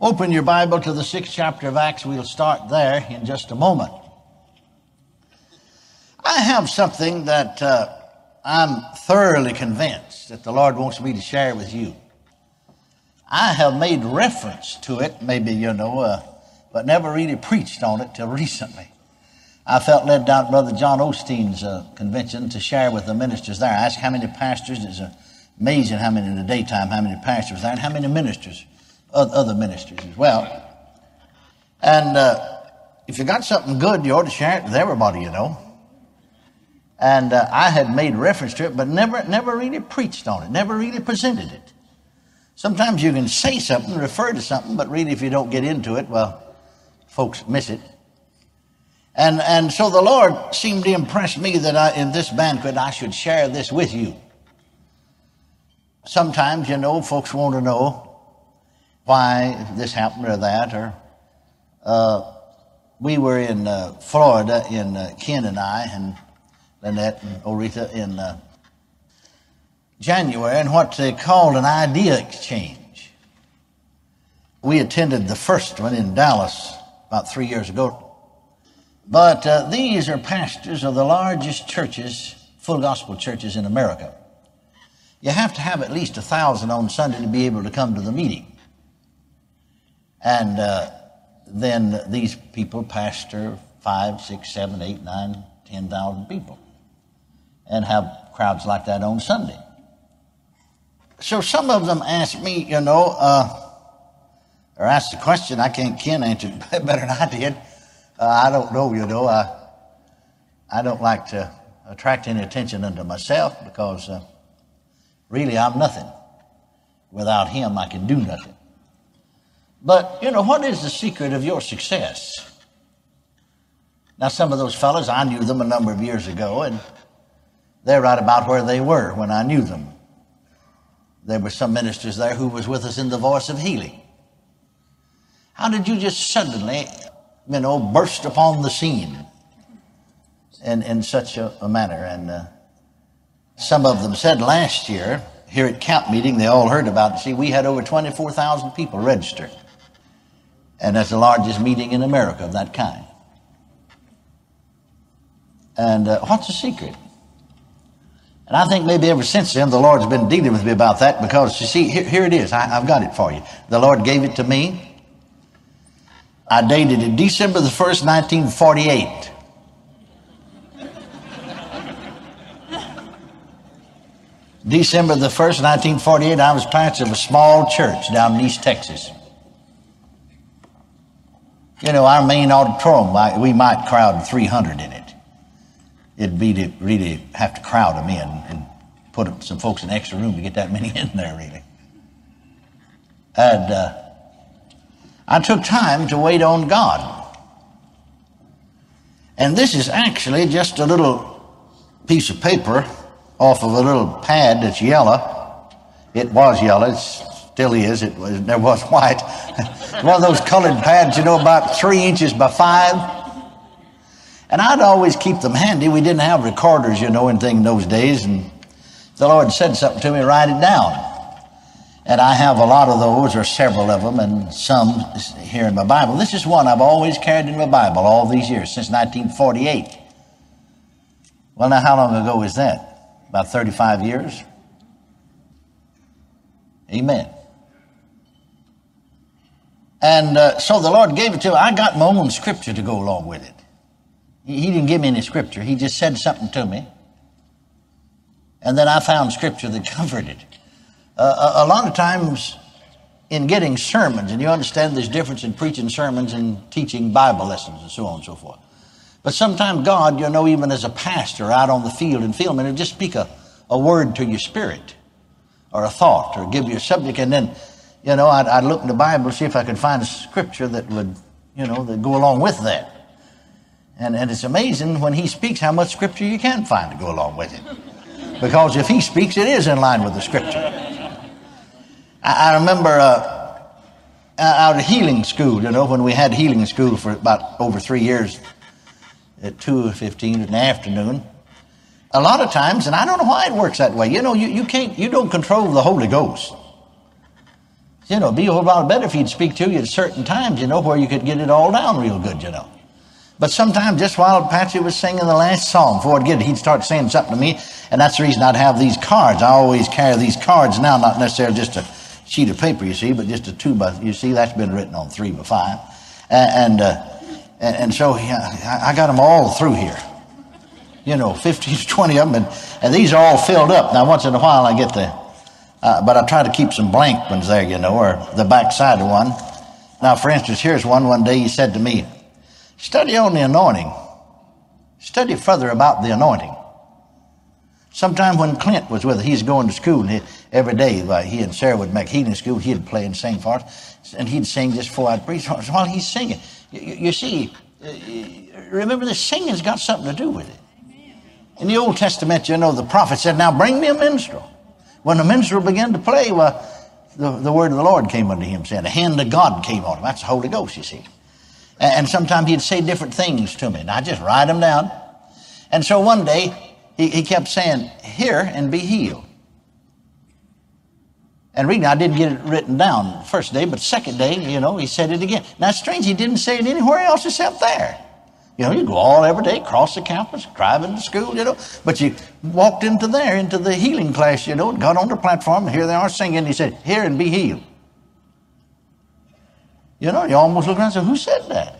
Open your Bible to the sixth chapter of Acts. We'll start there in just a moment. I have something that uh, I'm thoroughly convinced that the Lord wants me to share with you. I have made reference to it, maybe you know, uh, but never really preached on it till recently. I felt led down Brother John Osteen's uh, convention to share with the ministers there. I asked how many pastors. It's amazing how many in the daytime, how many pastors there, and how many ministers, other ministers as well. And uh, if you got something good, you ought to share it with everybody, you know. And uh, I had made reference to it, but never, never really preached on it, never really presented it. Sometimes you can say something, refer to something, but really, if you don't get into it, well, folks miss it. And, and so the Lord seemed to impress me that I, in this banquet I should share this with you. Sometimes, you know, folks want to know why this happened or that. Or uh, we were in uh, Florida, in uh, Ken and I, and Lynette and Oretha in uh, January, and what they called an idea exchange. We attended the first one in Dallas about three years ago. But uh, these are pastors of the largest churches, full gospel churches in America. You have to have at least a thousand on Sunday to be able to come to the meeting. And uh, then these people pastor five, six, seven, eight, nine, ten thousand people and have crowds like that on Sunday. So some of them ask me, you know, uh, or ask the question. I can't, Ken answer it better than I did. Uh, I don't know, you know. I, I don't like to attract any attention unto myself because uh, really I'm nothing. Without him, I can do nothing. But, you know, what is the secret of your success? Now, some of those fellows, I knew them a number of years ago, and they're right about where they were when I knew them. There were some ministers there who was with us in the voice of healing. How did you just suddenly you know, burst upon the scene in, in such a, a manner. And uh, some of them said last year, here at camp meeting, they all heard about it. See, we had over 24,000 people registered. And that's the largest meeting in America of that kind. And uh, what's the secret? And I think maybe ever since then, the Lord's been dealing with me about that because, you see, here, here it is. I, I've got it for you. The Lord gave it to me. I dated it December the 1st, 1948. December the 1st, 1948, I was pastor of a small church down in East Texas. You know, our main auditorium, we might crowd 300 in it. It'd be to really have to crowd them in and put some folks in extra room to get that many in there, really. And, uh, I took time to wait on God. And this is actually just a little piece of paper off of a little pad that's yellow. It was yellow. It still he is. It was, there was white. One of those colored pads, you know, about three inches by five. And I'd always keep them handy. We didn't have recorders, you know, anything in those days. And the Lord said something to me, write it down. And I have a lot of those, or several of them, and some here in my Bible. This is one I've always carried in my Bible all these years, since 1948. Well, now, how long ago is that? About 35 years? Amen. And uh, so the Lord gave it to me. I got my own scripture to go along with it. He, he didn't give me any scripture, He just said something to me. And then I found scripture that comforted uh, a lot of times in getting sermons, and you understand there's difference in preaching sermons and teaching Bible lessons and so on and so forth. But sometimes God, you know, even as a pastor out on the field and film, and just speak a, a word to your spirit or a thought or give you a subject. And then, you know, I'd, I'd look in the Bible, to see if I could find a scripture that would, you know, that go along with that. And, and it's amazing when he speaks how much scripture you can find to go along with it. Because if he speaks, it is in line with the scripture. I, I remember uh, out of healing school, you know, when we had healing school for about over three years at 2.15 in the afternoon. A lot of times, and I don't know why it works that way, you know, you, you can't, you don't control the Holy Ghost. You know, be a whole lot better if he'd speak to you at certain times, you know, where you could get it all down real good, you know. But sometimes, just while Patsy was singing the last song, before it get, it, he'd start saying something to me, and that's the reason I'd have these cards. I always carry these cards now, not necessarily just a sheet of paper, you see, but just a two by, you see, that's been written on three by five. And, uh, and, and, so yeah, I got them all through here. You know, 15 to 20 of them, and, and these are all filled up. Now, once in a while I get the, uh, but I try to keep some blank ones there, you know, or the back side of one. Now, for instance, here's one. One day he said to me, study on the anointing. Study further about the anointing. Sometime when Clint was with us, he's going to school he, every day. Like he and Sarah would make healing school. He'd play and sing for us, and he'd sing just before I'd preach. While he's singing, you, you see, uh, remember the singing's got something to do with it. In the Old Testament, you know, the prophet said, "Now bring me a minstrel." When the minstrel began to play, well, the, the word of the Lord came unto him, saying, "The hand of God came on him." That's the Holy Ghost, you see. And, and sometimes he'd say different things to me, and I just write them down. And so one day he, he kept saying, Hear and be healed. And reading, I didn't get it written down first day, but second day, you know, he said it again. Now, it's strange, he didn't say it anywhere else except there. You know, you go all every day, cross the campus, driving to school, you know. But you walked into there, into the healing class, you know, and got on the platform, and here they are singing. He said, Hear and be healed. You know, you almost look around and say, Who said that?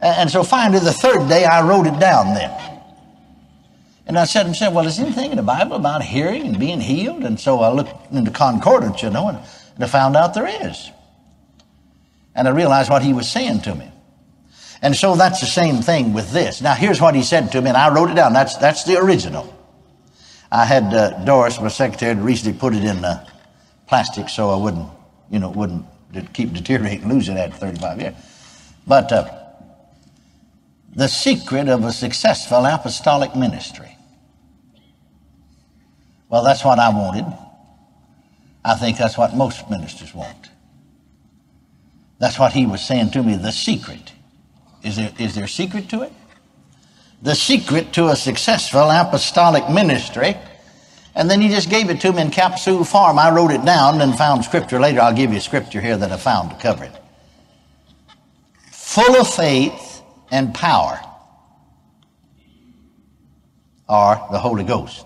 And so finally, the third day, I wrote it down then. And I said to himself, well, is anything in the Bible about hearing and being healed? And so I looked into concordance, you know, and I found out there is. And I realized what he was saying to me. And so that's the same thing with this. Now, here's what he said to me, and I wrote it down. That's, that's the original. I had uh, Doris, my secretary, recently put it in uh, plastic so I wouldn't, you know, wouldn't keep deteriorating, lose it after 35 years. But uh, the secret of a successful apostolic ministry well, that's what I wanted. I think that's what most ministers want. That's what he was saying to me, the secret. Is there, is there a secret to it? The secret to a successful apostolic ministry. And then he just gave it to me in capsule form. I wrote it down and found scripture later. I'll give you scripture here that I found to cover it. Full of faith and power are the Holy Ghost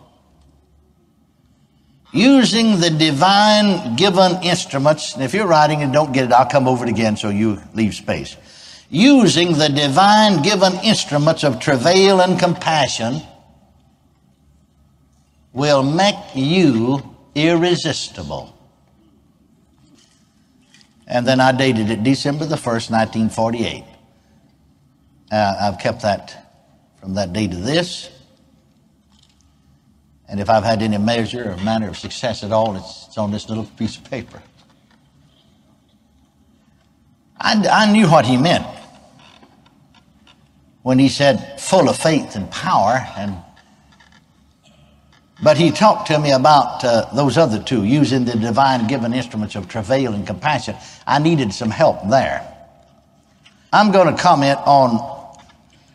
using the divine given instruments. And if you're writing and don't get it, I'll come over it again so you leave space. Using the divine given instruments of travail and compassion will make you irresistible. And then I dated it December the 1st, 1948. Uh, I've kept that from that day to this. And if I've had any measure or manner of success at all, it's, it's on this little piece of paper. I, I knew what he meant when he said full of faith and power and but he talked to me about uh, those other two, using the divine given instruments of travail and compassion. I needed some help there. I'm going to comment on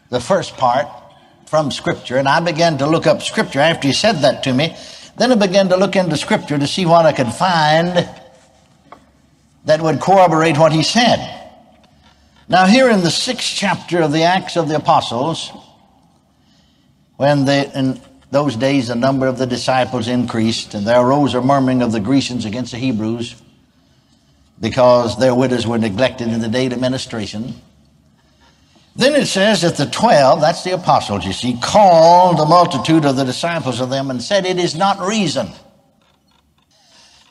the first part from Scripture, and I began to look up Scripture after he said that to me. Then I began to look into Scripture to see what I could find that would corroborate what he said. Now, here in the sixth chapter of the Acts of the Apostles, when they, in those days the number of the disciples increased, and there arose a murmuring of the Grecians against the Hebrews because their widows were neglected in the day of administration. Then it says that the twelve, that's the apostles, you see, called the multitude of the disciples of them and said, It is not reason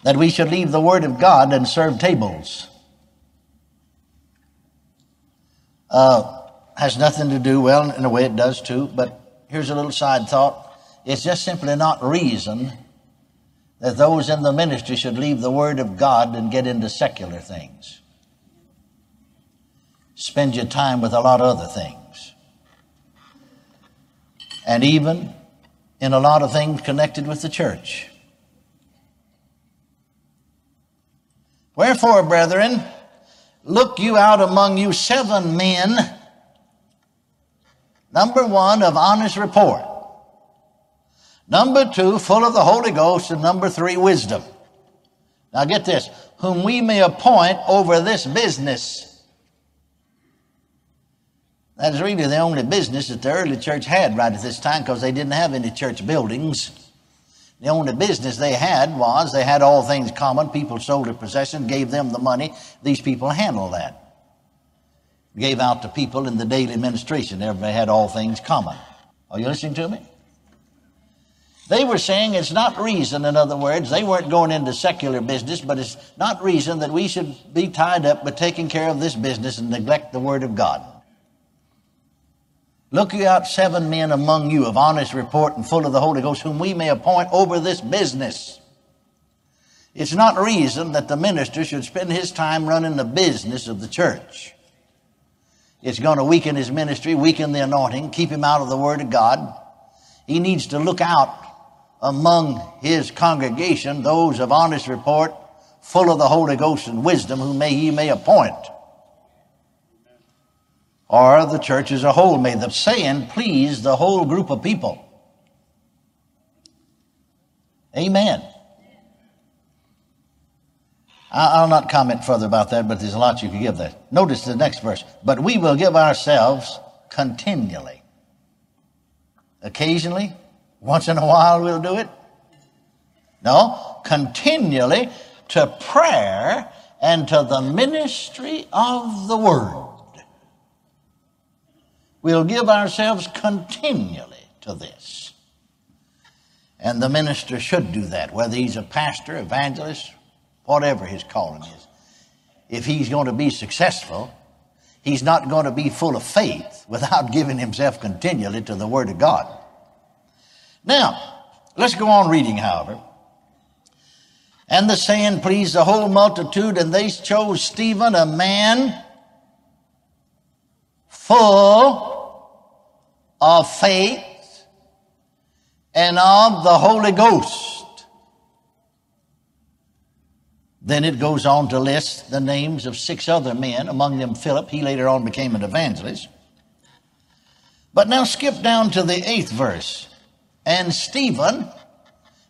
that we should leave the word of God and serve tables. Uh, has nothing to do, well, in a way it does too, but here's a little side thought. It's just simply not reason that those in the ministry should leave the word of God and get into secular things spend your time with a lot of other things. And even in a lot of things connected with the church. Wherefore, brethren, look you out among you seven men, number one, of honest report, number two, full of the Holy Ghost, and number three, wisdom. Now get this whom we may appoint over this business. That is really the only business that the early church had right at this time because they didn't have any church buildings. The only business they had was they had all things common. People sold their possessions, gave them the money. These people handled that. Gave out to people in the daily administration. Everybody had all things common. Are you listening to me? They were saying it's not reason, in other words, they weren't going into secular business, but it's not reason that we should be tied up with taking care of this business and neglect the Word of God. Look you out seven men among you of honest report and full of the Holy Ghost, whom we may appoint over this business. It's not reason that the minister should spend his time running the business of the church. It's going to weaken his ministry, weaken the anointing, keep him out of the Word of God. He needs to look out among his congregation those of honest report, full of the Holy Ghost and wisdom, whom may he may appoint. Or the church as a whole. May the saying please the whole group of people. Amen. I'll not comment further about that, but there's a lot you could give there. Notice the next verse. But we will give ourselves continually. Occasionally, once in a while we'll do it. No, continually to prayer and to the ministry of the word. We'll give ourselves continually to this. And the minister should do that, whether he's a pastor, evangelist, whatever his calling is. If he's going to be successful, he's not going to be full of faith without giving himself continually to the Word of God. Now, let's go on reading, however. And the saying pleased the whole multitude, and they chose Stephen, a man full of faith and of the Holy Ghost. Then it goes on to list the names of six other men, among them Philip. He later on became an evangelist. But now skip down to the eighth verse. And Stephen,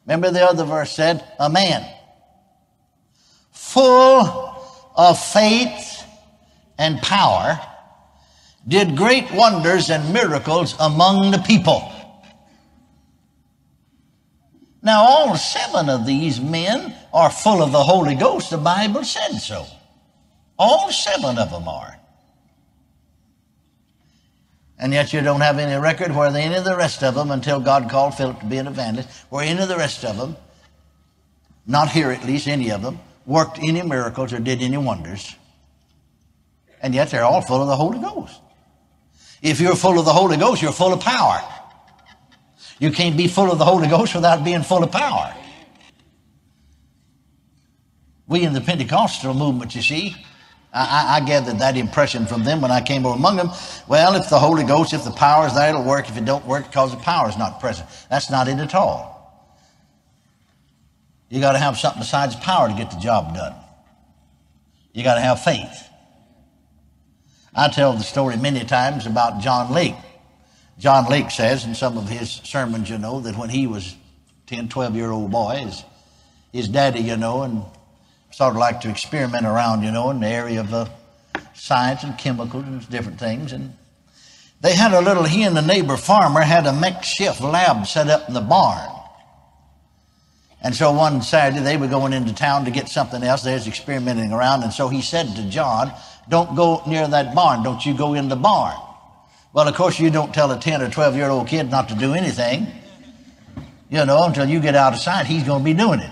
remember the other verse said, a man, full of faith and power, did great wonders and miracles among the people. Now, all seven of these men are full of the Holy Ghost. The Bible said so. All seven of them are. And yet you don't have any record where any of the rest of them, until God called Philip to be an evangelist, where any of the rest of them, not here at least, any of them, worked any miracles or did any wonders. And yet they're all full of the Holy Ghost. If you're full of the Holy Ghost, you're full of power. You can't be full of the Holy Ghost without being full of power. We in the Pentecostal movement, you see, I, I, gathered that impression from them when I came over among them. Well, if the Holy Ghost, if the power is there, it'll work. If it don't work, because the power is not present. That's not it at all. You got to have something besides power to get the job done. You got to have faith. I tell the story many times about John Lake. John Lake says in some of his sermons, you know, that when he was 10, 12 year old boy, his, his daddy, you know, and sort of like to experiment around, you know, in the area of uh, science and chemicals and different things. And they had a little, he and the neighbor farmer had a makeshift lab set up in the barn. And so one Saturday they were going into town to get something else. They was experimenting around. And so he said to John, don't go near that barn. Don't you go in the barn. Well, of course, you don't tell a 10 or 12 year old kid not to do anything, you know, until you get out of sight. He's going to be doing it.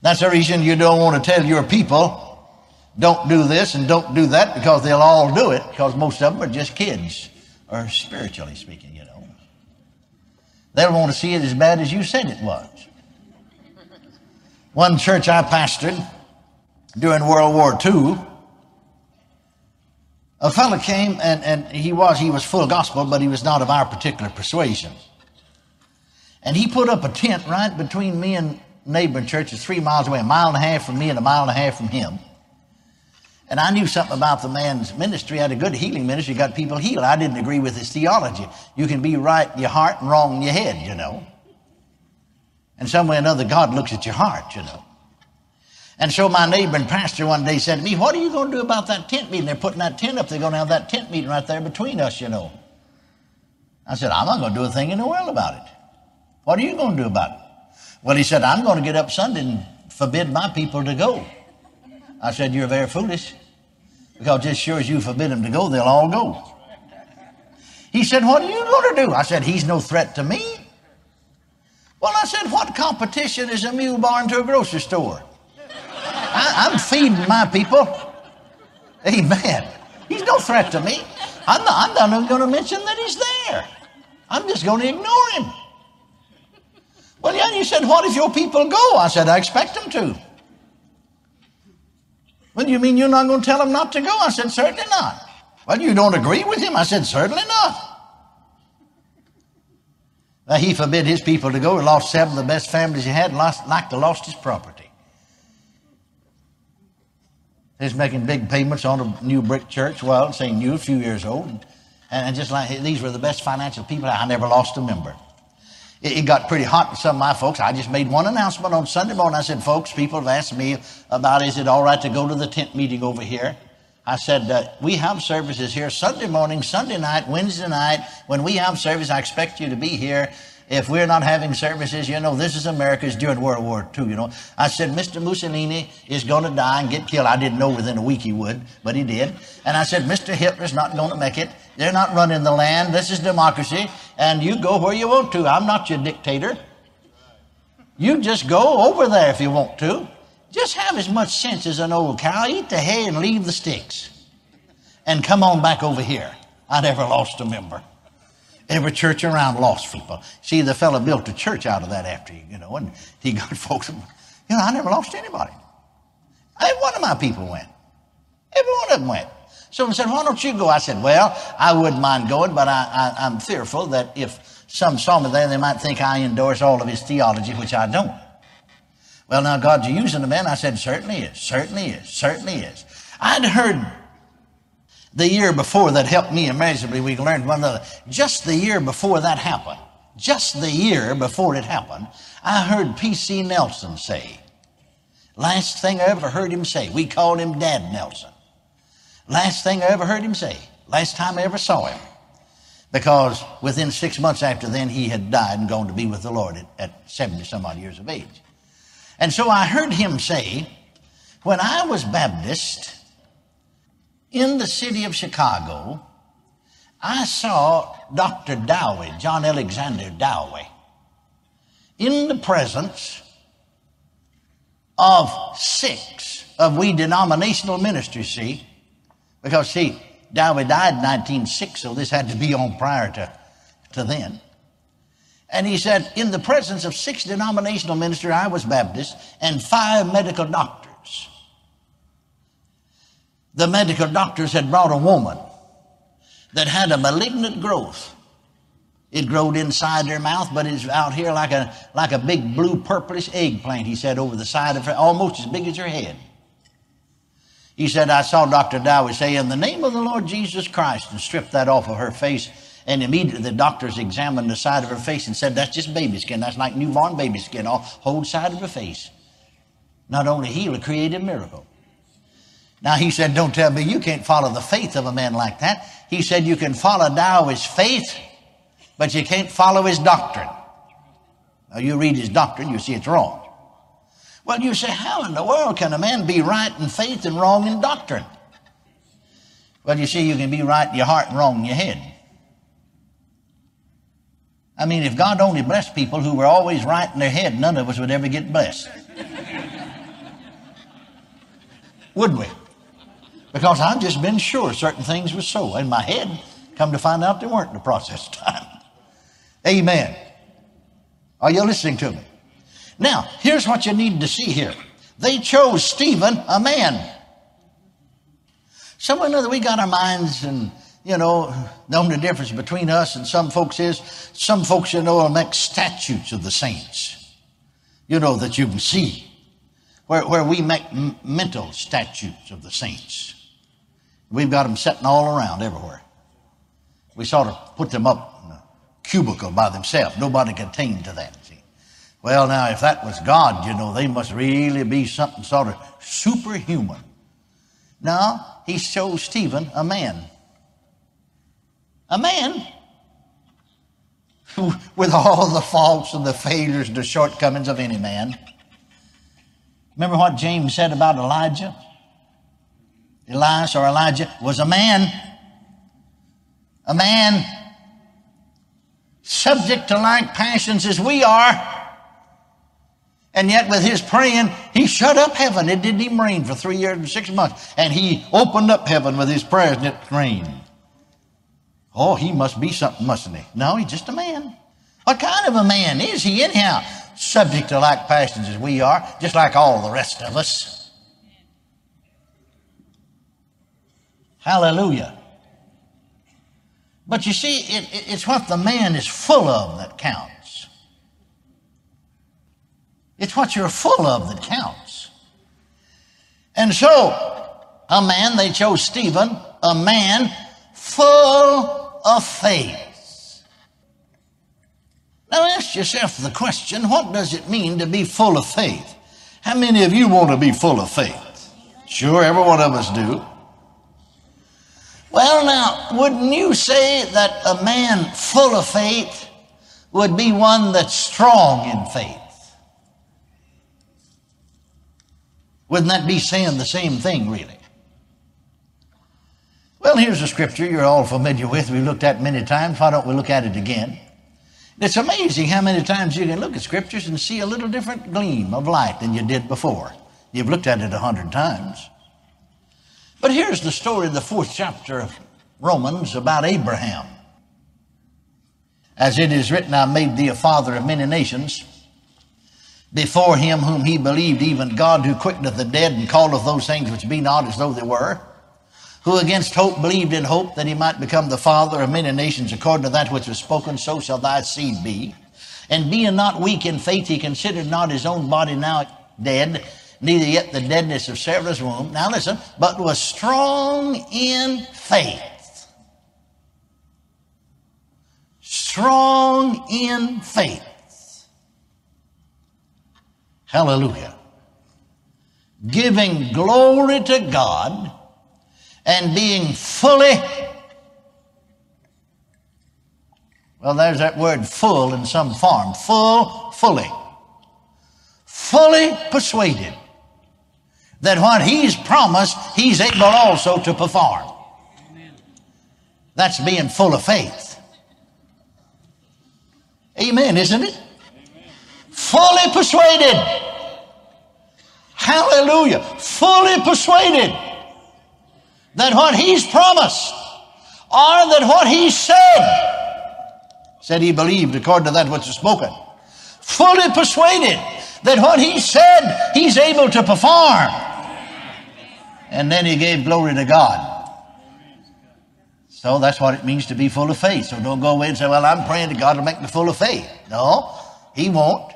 That's the reason you don't want to tell your people, don't do this and don't do that, because they'll all do it, because most of them are just kids, or spiritually speaking, you know. They'll want to see it as bad as you said it was. One church I pastored during World War II, a fellow came and, and he was he was full gospel, but he was not of our particular persuasion. And he put up a tent right between me and neighboring churches, three miles away, a mile and a half from me and a mile and a half from him. And I knew something about the man's ministry. He had a good healing ministry, got people healed. I didn't agree with his theology. You can be right in your heart and wrong in your head, you know. And some way or another, God looks at your heart, you know. And so my neighbor and pastor one day said to me, What are you going to do about that tent meeting? They're putting that tent up. They're going to have that tent meeting right there between us, you know. I said, I'm not going to do a thing in the world about it. What are you going to do about it? Well, he said, I'm going to get up Sunday and forbid my people to go. I said, You're very foolish. Because just sure as you forbid them to go, they'll all go. He said, What are you going to do? I said, He's no threat to me. Well, I said, What competition is a mule barn to a grocery store? I, am feeding my people. Amen. He's no threat to me. I'm not, I'm not even going to mention that he's there. I'm just going to ignore him. Well, yeah, you said, What if your people go? I said, I expect them to. Well, you mean you're not going to tell them not to go? I said, Certainly not. Well, you don't agree with him? I said, Certainly not. Now, he forbid his people to go. He lost seven of the best families he had, lost, like to lost his property. He's making big payments on a new brick church. Well, saying new, a few years old. And, and just like these were the best financial people. I never lost a member. It, it got pretty hot with some of my folks. I just made one announcement on Sunday morning. I said, folks, people have asked me about is it all right to go to the tent meeting over here? I said, uh, we have services here Sunday morning, Sunday night, Wednesday night. When we have service, I expect you to be here if we're not having services, you know, this is America's during World War II, you know. I said, Mr. Mussolini is going to die and get killed. I didn't know within a week he would, but he did. And I said, Mr. Hitler's not going to make it. They're not running the land. This is democracy. And you go where you want to. I'm not your dictator. You just go over there if you want to. Just have as much sense as an old cow. Eat the hay and leave the sticks. And come on back over here. I never lost a member. Every church around lost people. See, the fellow built a church out of that after you, you know, and he got folks. You know, I never lost anybody. Every one of my people went. Every one of them went. Someone said, why don't you go? I said, well, I wouldn't mind going, but I, I, I'm fearful that if some saw me there, they might think I endorse all of his theology, which I don't. Well, now God's using the man. I said, certainly is, certainly is, certainly is. I'd heard the year before that helped me immeasurably. We learned one another. just the year before that happened, just the year before it happened, I heard P.C. Nelson say, last thing I ever heard him say, we called him Dad Nelson. Last thing I ever heard him say, last time I ever saw him. Because within six months after then, he had died and gone to be with the Lord at, at 70 some odd years of age. And so I heard him say, when I was Baptist, in the city of Chicago, I saw Dr. Dowie, John Alexander Dowie, in the presence of six of we denominational ministers, see, because see, Dowie died in 1906, so this had to be on prior to, to then. And he said, in the presence of six denominational ministers, I was Baptist, and five medical doctors the medical doctors had brought a woman that had a malignant growth. It growed inside their mouth, but it's out here like a, like a big blue purplish eggplant, he said, over the side of her, almost as big as her head. He said, I saw Dr. Dowie say, in the name of the Lord Jesus Christ, and stripped that off of her face. And immediately the doctors examined the side of her face and said, that's just baby skin. That's like newborn baby skin, all whole side of her face. Not only healed, a created miracle. Now he said, don't tell me you can't follow the faith of a man like that. He said, you can follow Dowie's faith, but you can't follow his doctrine. Now you read his doctrine, you see it's wrong. Well, you say, how in the world can a man be right in faith and wrong in doctrine? Well, you see, you can be right in your heart and wrong in your head. I mean, if God only blessed people who were always right in their head, none of us would ever get blessed. would we? Because I've just been sure certain things were so. In my head, come to find out they weren't in the process time. Amen. Are you listening to me? Now, here's what you need to see here. They chose Stephen, a man. Someone know that we got our minds and, you know, the only difference between us and some folks is some folks, you know, will make statues of the saints, you know, that you can see, where, where we make mental statues of the saints. We've got them sitting all around everywhere. We sort of put them up in a cubicle by themselves. Nobody can attain to that. See? Well, now, if that was God, you know, they must really be something sort of superhuman. Now, he shows Stephen, a man. A man who, with all the faults and the failures and the shortcomings of any man. Remember what James said about Elijah? Elias or Elijah was a man. A man subject to like passions as we are. And yet, with his praying, he shut up heaven. It didn't even rain for three years and six months. And he opened up heaven with his prayers and it rained. Oh, he must be something, mustn't he? No, he's just a man. What kind of a man is he, anyhow? Subject to like passions as we are, just like all the rest of us. Hallelujah. But you see, it, it, it's what the man is full of that counts. It's what you're full of that counts. And so, a man, they chose Stephen, a man full of faith. Now ask yourself the question what does it mean to be full of faith? How many of you want to be full of faith? Sure, every one of us do. Well, now, wouldn't you say that a man full of faith would be one that's strong in faith? Wouldn't that be saying the same thing, really? Well, here's a scripture you're all familiar with. We've looked at many times. Why don't we look at it again? It's amazing how many times you can look at scriptures and see a little different gleam of light than you did before. You've looked at it a hundred times. But here's the story of the fourth chapter of Romans about Abraham. As it is written, I made thee a father of many nations. Before him whom he believed, even God who quickeneth the dead and calleth those things which be not as though they were, who against hope believed in hope that he might become the father of many nations according to that which was spoken, so shall thy seed be. And being not weak in faith, he considered not his own body now dead, neither yet the deadness of Sarah's womb. Now listen, but was strong in faith. Strong in faith. Hallelujah. Giving glory to God and being fully, well, there's that word full in some form. Full, fully. Fully persuaded that what he's promised, he's able also to perform. That's being full of faith. Amen, isn't it? Fully persuaded. Hallelujah. Fully persuaded that what he's promised or that what he said, said he believed according to that which was spoken. Fully persuaded that what he said, he's able to perform. And then he gave glory to God. So that's what it means to be full of faith. So don't go away and say, well, I'm praying to God to make me full of faith. No, he won't.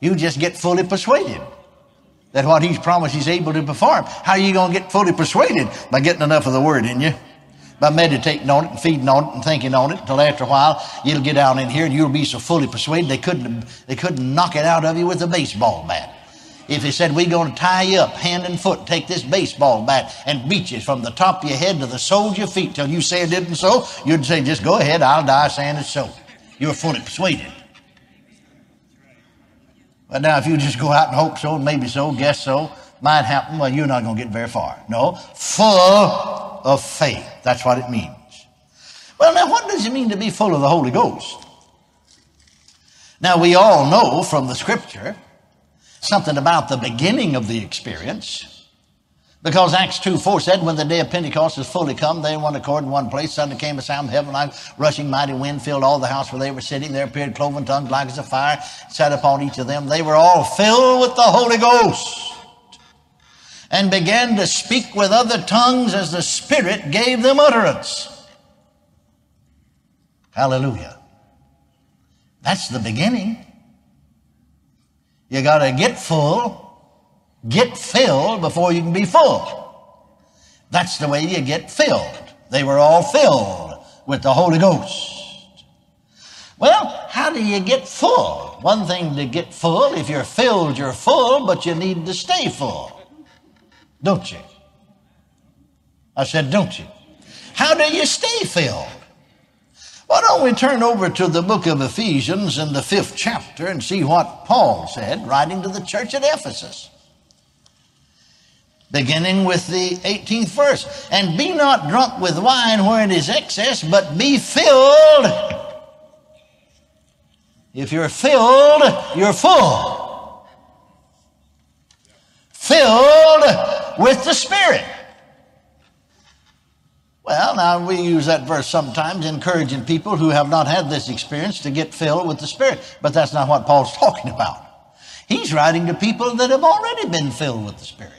You just get fully persuaded that what he's promised he's able to perform. How are you going to get fully persuaded? By getting enough of the word in you. By meditating on it and feeding on it and thinking on it until after a while you'll get down in here and you'll be so fully persuaded they couldn't, they couldn't knock it out of you with a baseball bat. If he said, we're going to tie you up hand and foot, take this baseball bat and beat you from the top of your head to the soles of your feet till you say it didn't so, you'd say, just go ahead, I'll die saying it's so. You're fully persuaded. But now if you just go out and hope so, maybe so, guess so, might happen, well, you're not going to get very far. No, full of faith. That's what it means. Well, now, what does it mean to be full of the Holy Ghost? Now, we all know from the scripture something about the beginning of the experience. Because Acts 2 4 said, when the day of Pentecost was fully come, they in one accord in one place. Suddenly came a sound from heaven like rushing mighty wind, filled all the house where they were sitting. There appeared cloven tongues like as a fire, sat upon each of them. They were all filled with the Holy Ghost and began to speak with other tongues as the Spirit gave them utterance. Hallelujah. That's the beginning. You got to get full Get filled before you can be full. That's the way you get filled. They were all filled with the Holy Ghost. Well, how do you get full? One thing to get full, if you're filled, you're full, but you need to stay full. Don't you? I said, don't you? How do you stay filled? Why don't we turn over to the book of Ephesians in the fifth chapter and see what Paul said, writing to the church at Ephesus? Beginning with the 18th verse. And be not drunk with wine wherein is excess, but be filled. If you're filled, you're full. Filled with the Spirit. Well, now we use that verse sometimes, encouraging people who have not had this experience to get filled with the Spirit. But that's not what Paul's talking about. He's writing to people that have already been filled with the Spirit.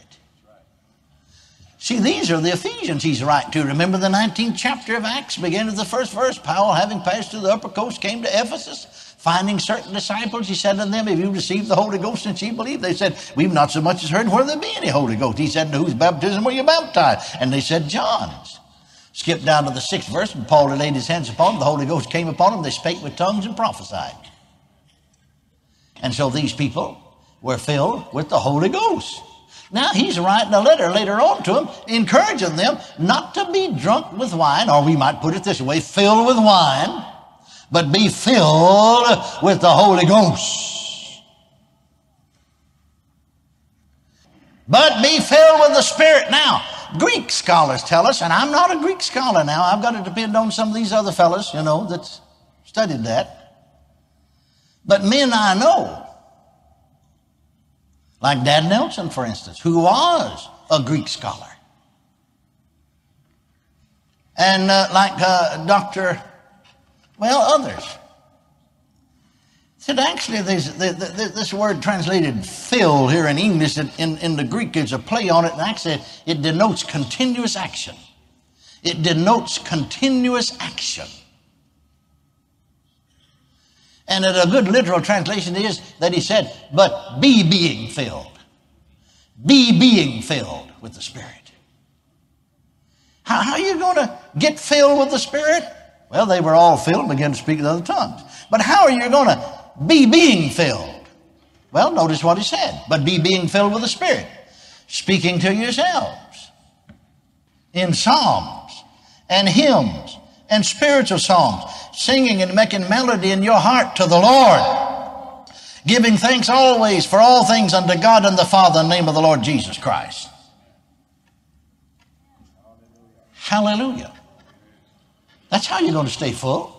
See, these are the Ephesians he's writing to. Remember the 19th chapter of Acts, beginning of the first verse. Paul, having passed through the upper coast, came to Ephesus. Finding certain disciples, he said to them, Have you received the Holy Ghost since ye believed? They said, We've not so much as heard where there be any Holy Ghost. He said, To Whose baptism were you baptized? And they said, John's. Skip down to the sixth verse, and Paul laid his hands upon them. The Holy Ghost came upon them. They spake with tongues and prophesied. And so these people were filled with the Holy Ghost. Now he's writing a letter later on to them, encouraging them not to be drunk with wine, or we might put it this way, filled with wine, but be filled with the Holy Ghost. But be filled with the Spirit. Now, Greek scholars tell us, and I'm not a Greek scholar now, I've got to depend on some of these other fellows, you know, that studied that. But men I know, like Dad Nelson, for instance, who was a Greek scholar. And uh, like uh, Dr. Well, others. Said actually, this word translated fill here in English, in, in the Greek, there's a play on it, and actually it denotes continuous action. It denotes continuous action. And a good literal translation is that he said, but be being filled. Be being filled with the Spirit. How, how are you going to get filled with the Spirit? Well, they were all filled and began to speak in other tongues. But how are you going to be being filled? Well, notice what he said. But be being filled with the Spirit. Speaking to yourselves in psalms and hymns and spiritual songs, singing and making melody in your heart to the Lord, giving thanks always for all things unto God and the Father in the name of the Lord Jesus Christ. Hallelujah. That's how you're going to stay full.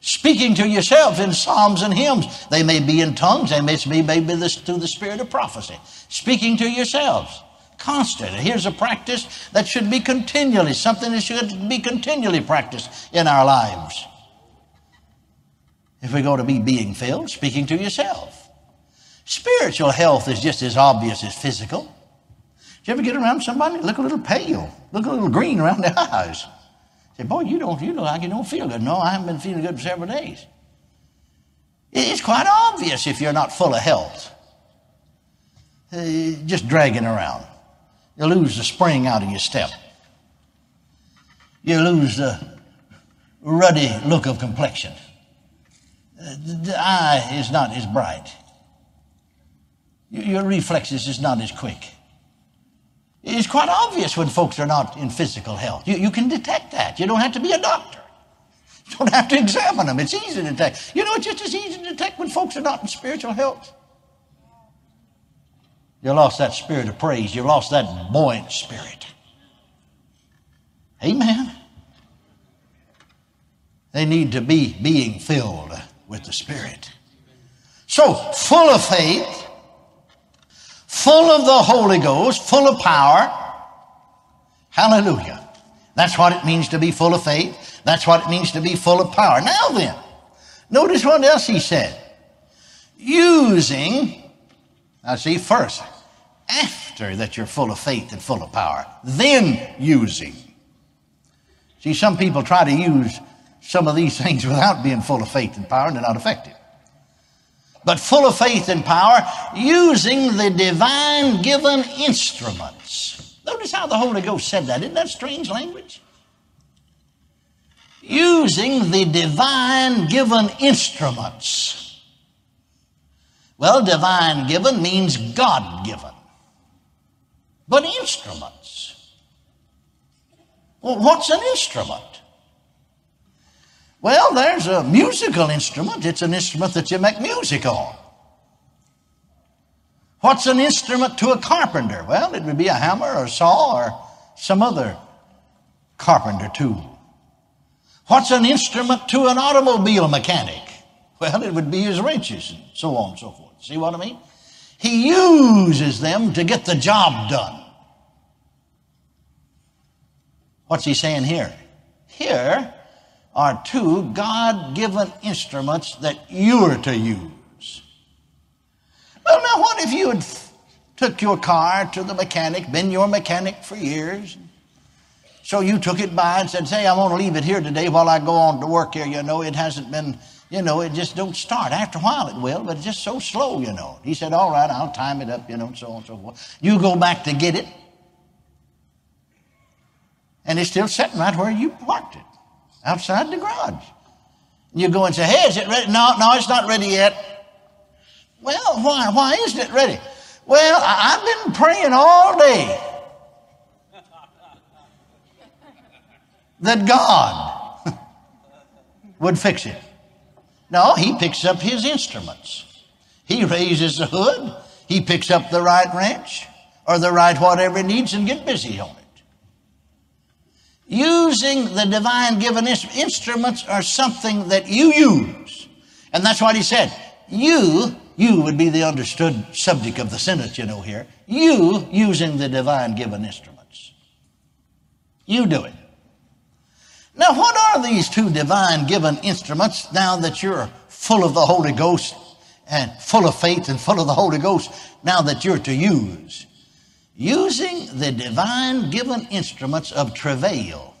Speaking to yourselves in psalms and hymns. They may be in tongues, they may be maybe this, through the spirit of prophecy. Speaking to yourselves constant. Here's a practice that should be continually, something that should be continually practiced in our lives. If we're going to be being filled, speaking to yourself. Spiritual health is just as obvious as physical. Did you ever get around somebody look a little pale, look a little green around the eyes? Say, boy, you don't, you look like you don't feel good. No, I haven't been feeling good for several days. It's quite obvious if you're not full of health. Uh, just dragging around. You lose the spring out of your step. You lose the ruddy look of complexion. The eye is not as bright. Your reflexes is not as quick. It's quite obvious when folks are not in physical health. You, you can detect that. You don't have to be a doctor. You don't have to examine them. It's easy to detect. You know, it's just as easy to detect when folks are not in spiritual health. You lost that spirit of praise. You lost that buoyant spirit. Amen. They need to be being filled with the Spirit. So, full of faith, full of the Holy Ghost, full of power. Hallelujah. That's what it means to be full of faith. That's what it means to be full of power. Now then, notice what else he said. Using now, see, first, after that you're full of faith and full of power, then using. See, some people try to use some of these things without being full of faith and power, and they're not effective. But full of faith and power, using the divine given instruments. Notice how the Holy Ghost said that. Isn't that strange language? using the divine given instruments. Well, divine given means God given, but instruments. Well, what's an instrument? Well, there's a musical instrument. It's an instrument that you make music on. What's an instrument to a carpenter? Well, it would be a hammer or a saw or some other carpenter tool. What's an instrument to an automobile mechanic? Well, it would be his wrenches and so on and so forth. See what I mean? He uses them to get the job done. What's he saying here? Here are two God given instruments that you're to use. Well, now, what if you had took your car to the mechanic, been your mechanic for years? So you took it by and said, Say, I want to leave it here today while I go on to work here. You know, it hasn't been, you know, it just don't start. After a while it will, but it's just so slow, you know. He said, All right, I'll time it up, you know, and so on and so forth. You go back to get it, and it's still sitting right where you parked it, outside the garage. You go and say, Hey, is it ready? No, no, it's not ready yet. Well, why? Why isn't it ready? Well, I've been praying all day that God would fix it. No, he picks up his instruments. He raises the hood, he picks up the right wrench or the right whatever he needs and get busy on it. Using the divine given instruments are something that you use. And that's what he said. You, you would be the understood subject of the sentence, you know, here. You using the divine given instruments. You do it. Now, what are these two divine given instruments now that you're full of the Holy Ghost and full of faith and full of the Holy Ghost now that you're to use? Using the divine given instruments of travail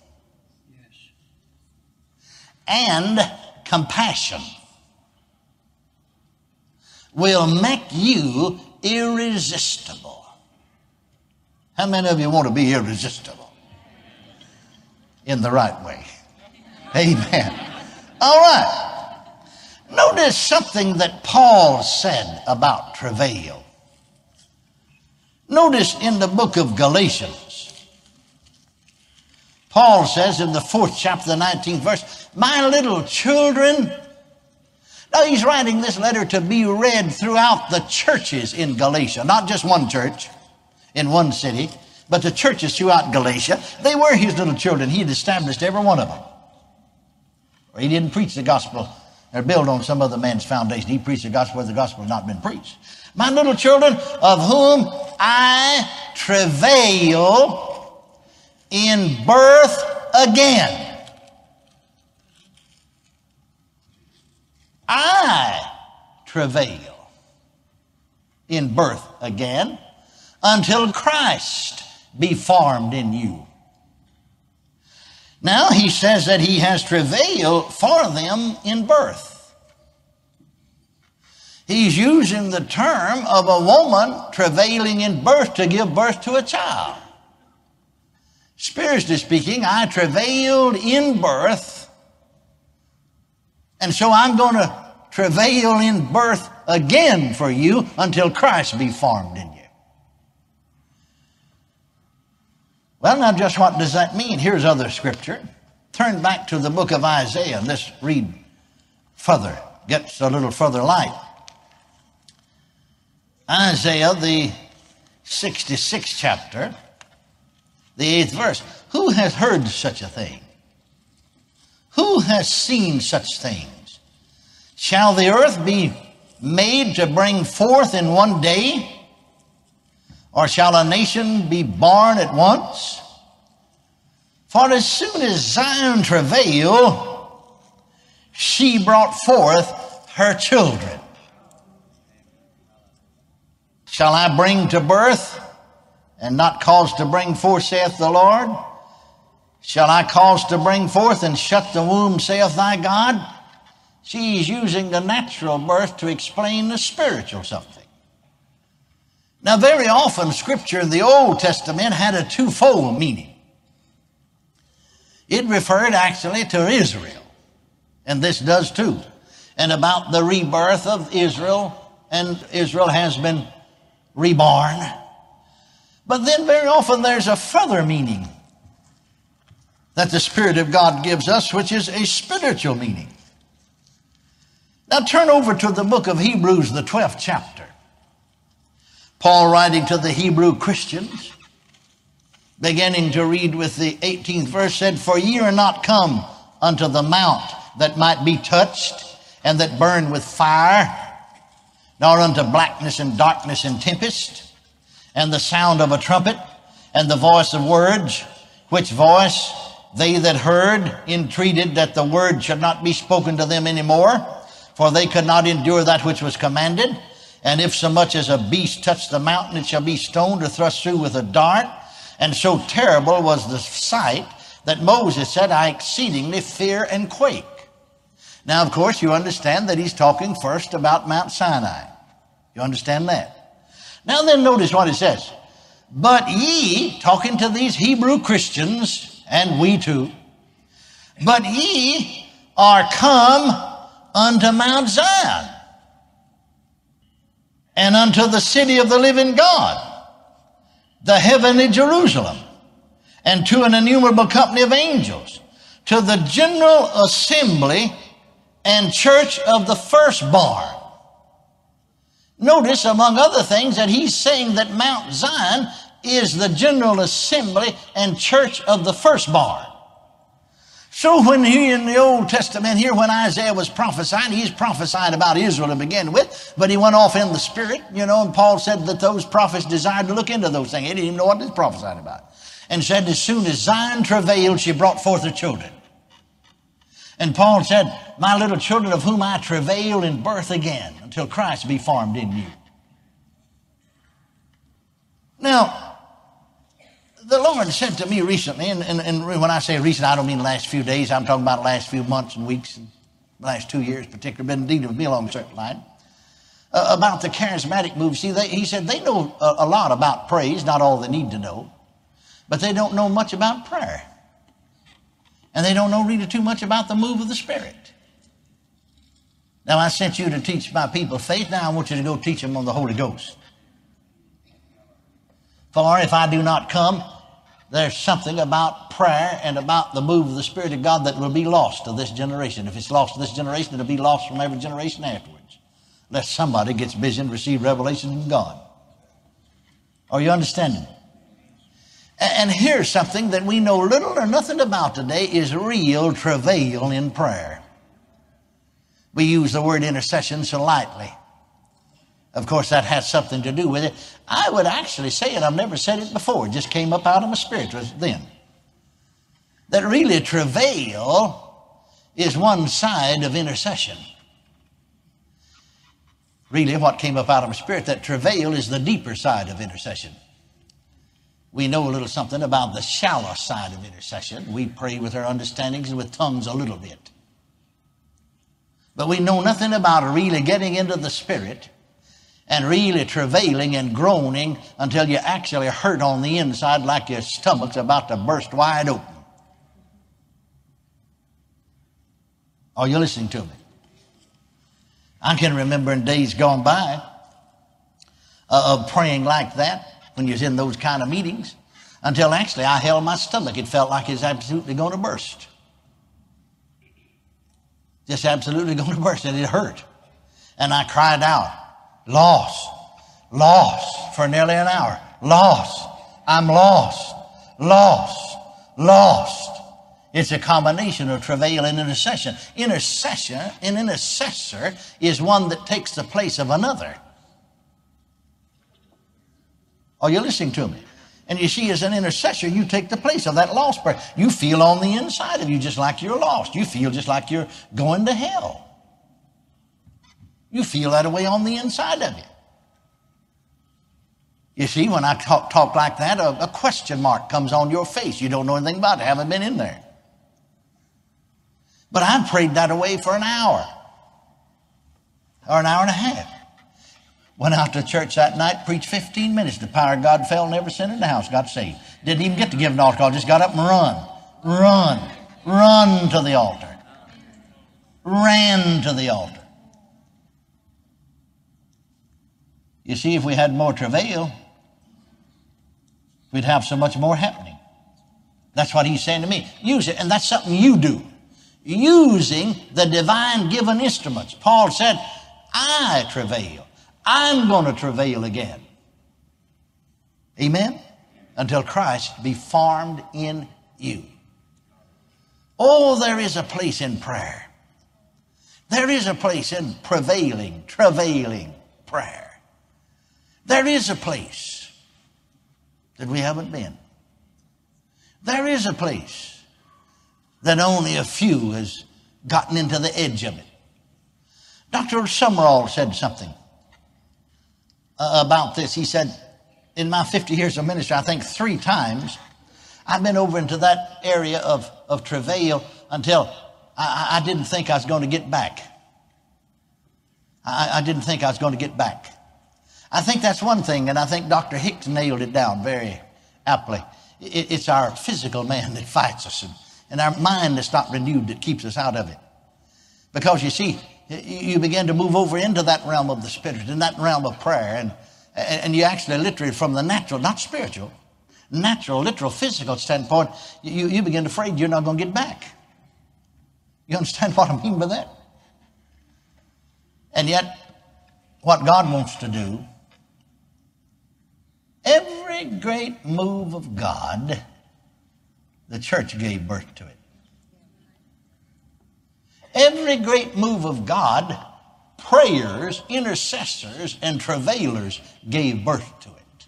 and compassion will make you irresistible. How many of you want to be irresistible? in the right way. Amen. All right. Notice something that Paul said about travail. Notice in the book of Galatians, Paul says in the fourth chapter, the 19th verse, My little children, now he's writing this letter to be read throughout the churches in Galatia, not just one church in one city, but the churches throughout Galatia, they were his little children. He had established every one of them. He didn't preach the gospel or build on some other man's foundation. He preached the gospel where the gospel has not been preached. My little children, of whom I travail in birth again. I travail in birth again until Christ be formed in you. Now he says that he has travail for them in birth. He's using the term of a woman travailing in birth to give birth to a child. Spiritually speaking, I travailed in birth, and so I'm going to travail in birth again for you until Christ be formed in you. Well, now, just what does that mean? Here's other scripture. Turn back to the book of Isaiah let's read further, gets a little further light. Isaiah, the 66th chapter, the eighth verse. Who has heard such a thing? Who has seen such things? Shall the earth be made to bring forth in one day? Or shall a nation be born at once? For as soon as Zion travailed, she brought forth her children. Shall I bring to birth and not cause to bring forth, saith the Lord? Shall I cause to bring forth and shut the womb, saith thy God? She's using the natural birth to explain the spiritual something. Now, very often, Scripture in the Old Testament had a twofold meaning. It referred actually to Israel, and this does too, and about the rebirth of Israel, and Israel has been reborn. But then very often there's a further meaning that the Spirit of God gives us, which is a spiritual meaning. Now turn over to the book of Hebrews, the 12th chapter. Paul writing to the Hebrew Christians, beginning to read with the 18th verse, said, For ye are not come unto the mount that might be touched and that burn with fire, nor unto blackness and darkness and tempest, and the sound of a trumpet, and the voice of words, which voice they that heard entreated that the word should not be spoken to them any more for they could not endure that which was commanded. And if so much as a beast touch the mountain, it shall be stoned or thrust through with a dart. And so terrible was the sight that Moses said, I exceedingly fear and quake. Now, of course, you understand that he's talking first about Mount Sinai. You understand that? Now then, notice what it says. But ye, talking to these Hebrew Christians, and we too, but ye are come unto Mount Zion and unto the city of the living God, the heavenly Jerusalem, and to an innumerable company of angels, to the general assembly and church of the firstborn. Notice, among other things, that he's saying that Mount Zion is the general assembly and church of the firstborn. So when he in the Old Testament here, when Isaiah was prophesying, he's prophesying about Israel to begin with, but he went off in the spirit, you know, and Paul said that those prophets desired to look into those things. He didn't even know what he was prophesying about. And said, as soon as Zion travailed, she brought forth her children. And Paul said, my little children of whom I travail in birth again until Christ be formed in you. Now, the Lord said to me recently, and, and, and, when I say recent, I don't mean the last few days. I'm talking about the last few months and weeks and last two years, particularly, been dealing with me along a certain line, uh, about the charismatic move. See, they, he said they know a, a lot about praise, not all they need to know, but they don't know much about prayer. And they don't know really too much about the move of the Spirit. Now, I sent you to teach my people faith. Now I want you to go teach them on the Holy Ghost. For if I do not come, there's something about prayer and about the move of the Spirit of God that will be lost to this generation. If it's lost to this generation, it'll be lost from every generation afterwards. Unless somebody gets busy and receive revelation from God. Are you understanding? And here's something that we know little or nothing about today is real travail in prayer. We use the word intercession so lightly. Of course, that has something to do with it. I would actually say it, I've never said it before, it just came up out of my spirit then. That really travail is one side of intercession. Really, what came up out of my spirit, that travail is the deeper side of intercession. We know a little something about the shallow side of intercession. We pray with our understandings and with tongues a little bit. But we know nothing about really getting into the spirit and really travailing and groaning until you actually hurt on the inside like your stomach's about to burst wide open. Are you listening to me? I can remember in days gone by uh, of praying like that when you was in those kind of meetings until actually I held my stomach. It felt like it was absolutely going to burst. Just absolutely going to burst, and it hurt. And I cried out, Lost. Lost for nearly an hour. Lost. I'm lost. Lost. Lost. It's a combination of travail and intercession. Intercession, an intercessor is one that takes the place of another. Are you listening to me? And you see, as an intercessor, you take the place of that lost person. You feel on the inside of you just like you're lost. You feel just like you're going to hell. You feel that way on the inside of you. You see, when I talk, talk like that, a, a, question mark comes on your face. You don't know anything about it, haven't been in there. But I prayed that away for an hour or an hour and a half. Went out to church that night, preached 15 minutes. The power of God fell, never sent in the house, got saved. Didn't even get to give an altar call, just got up and run. Run. run to the altar. Ran to the altar. You see, if we had more travail, we'd have so much more happening. That's what he's saying to me. Use it, and that's something you do. Using the divine given instruments. Paul said, I travail. I'm going to travail again. Amen? Until Christ be formed in you. Oh, there is a place in prayer. There is a place in prevailing, travailing prayer. There is a place that we haven't been. There is a place that only a few has gotten into the edge of it. Dr. Sumrall said something uh, about this. He said, in my 50 years of ministry, I think three times I've been over into that area of, of travail until I, I didn't think I was going to get back. I, I didn't think I was going to get back. I think that's one thing, and I think Dr. Hicks nailed it down very aptly. It, it's our physical man that fights us, and, and our mind that's not renewed that keeps us out of it. Because you see, you begin to move over into that realm of the spirit, in that realm of prayer, and, and you actually literally from the natural, not spiritual, natural, literal, physical standpoint, you, you begin to afraid you're not going to get back. You understand what I mean by that? And yet, what God wants to do, every great move of God, the church gave birth to it. Every great move of God, prayers, intercessors, and travailers gave birth to it.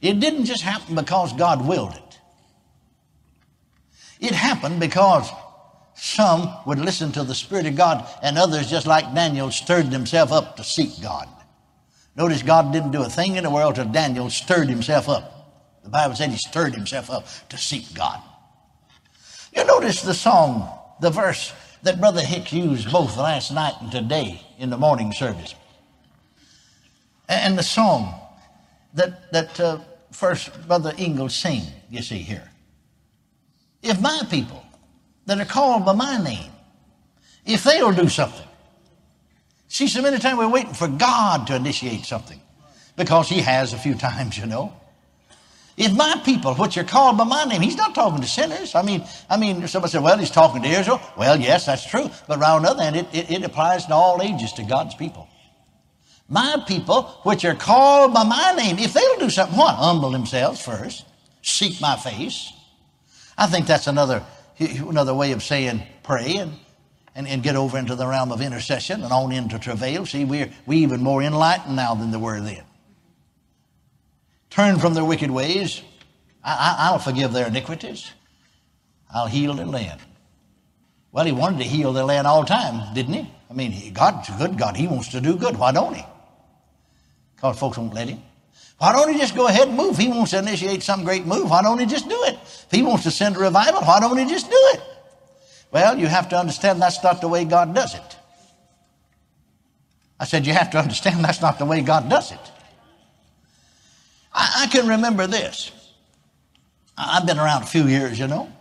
It didn't just happen because God willed it. It happened because some would listen to the Spirit of God, and others, just like Daniel, stirred themselves up to seek God. Notice God didn't do a thing in the world till Daniel stirred himself up. The Bible said he stirred himself up to seek God. You notice the song the verse that Brother Hicks used both last night and today in the morning service. And the song that, that uh, first Brother Ingalls sing, you see here. If my people that are called by my name, if they'll do something. See, so many times we're waiting for God to initiate something because He has a few times, you know. If my people, which are called by my name, he's not talking to sinners. I mean, I mean, somebody said, well, he's talking to Israel. Well, yes, that's true. But on the other hand, it, it, it applies to all ages to God's people. My people, which are called by my name, if they'll do something, what? Humble themselves first, seek my face. I think that's another, another way of saying pray and, and, and get over into the realm of intercession and on into travail. See, we're, we even more enlightened now than they were then turn from their wicked ways, I, will forgive their iniquities. I'll heal their land. Well, he wanted to heal their land all the time, didn't he? I mean, God's a good God. He wants to do good. Why don't he? Because folks won't let him. Why don't he just go ahead and move? He wants to initiate some great move. Why don't he just do it? If he wants to send a revival, why don't he just do it? Well, you have to understand that's not the way God does it. I said, you have to understand that's not the way God does it. I, I can remember this. I've been around a few years, you know.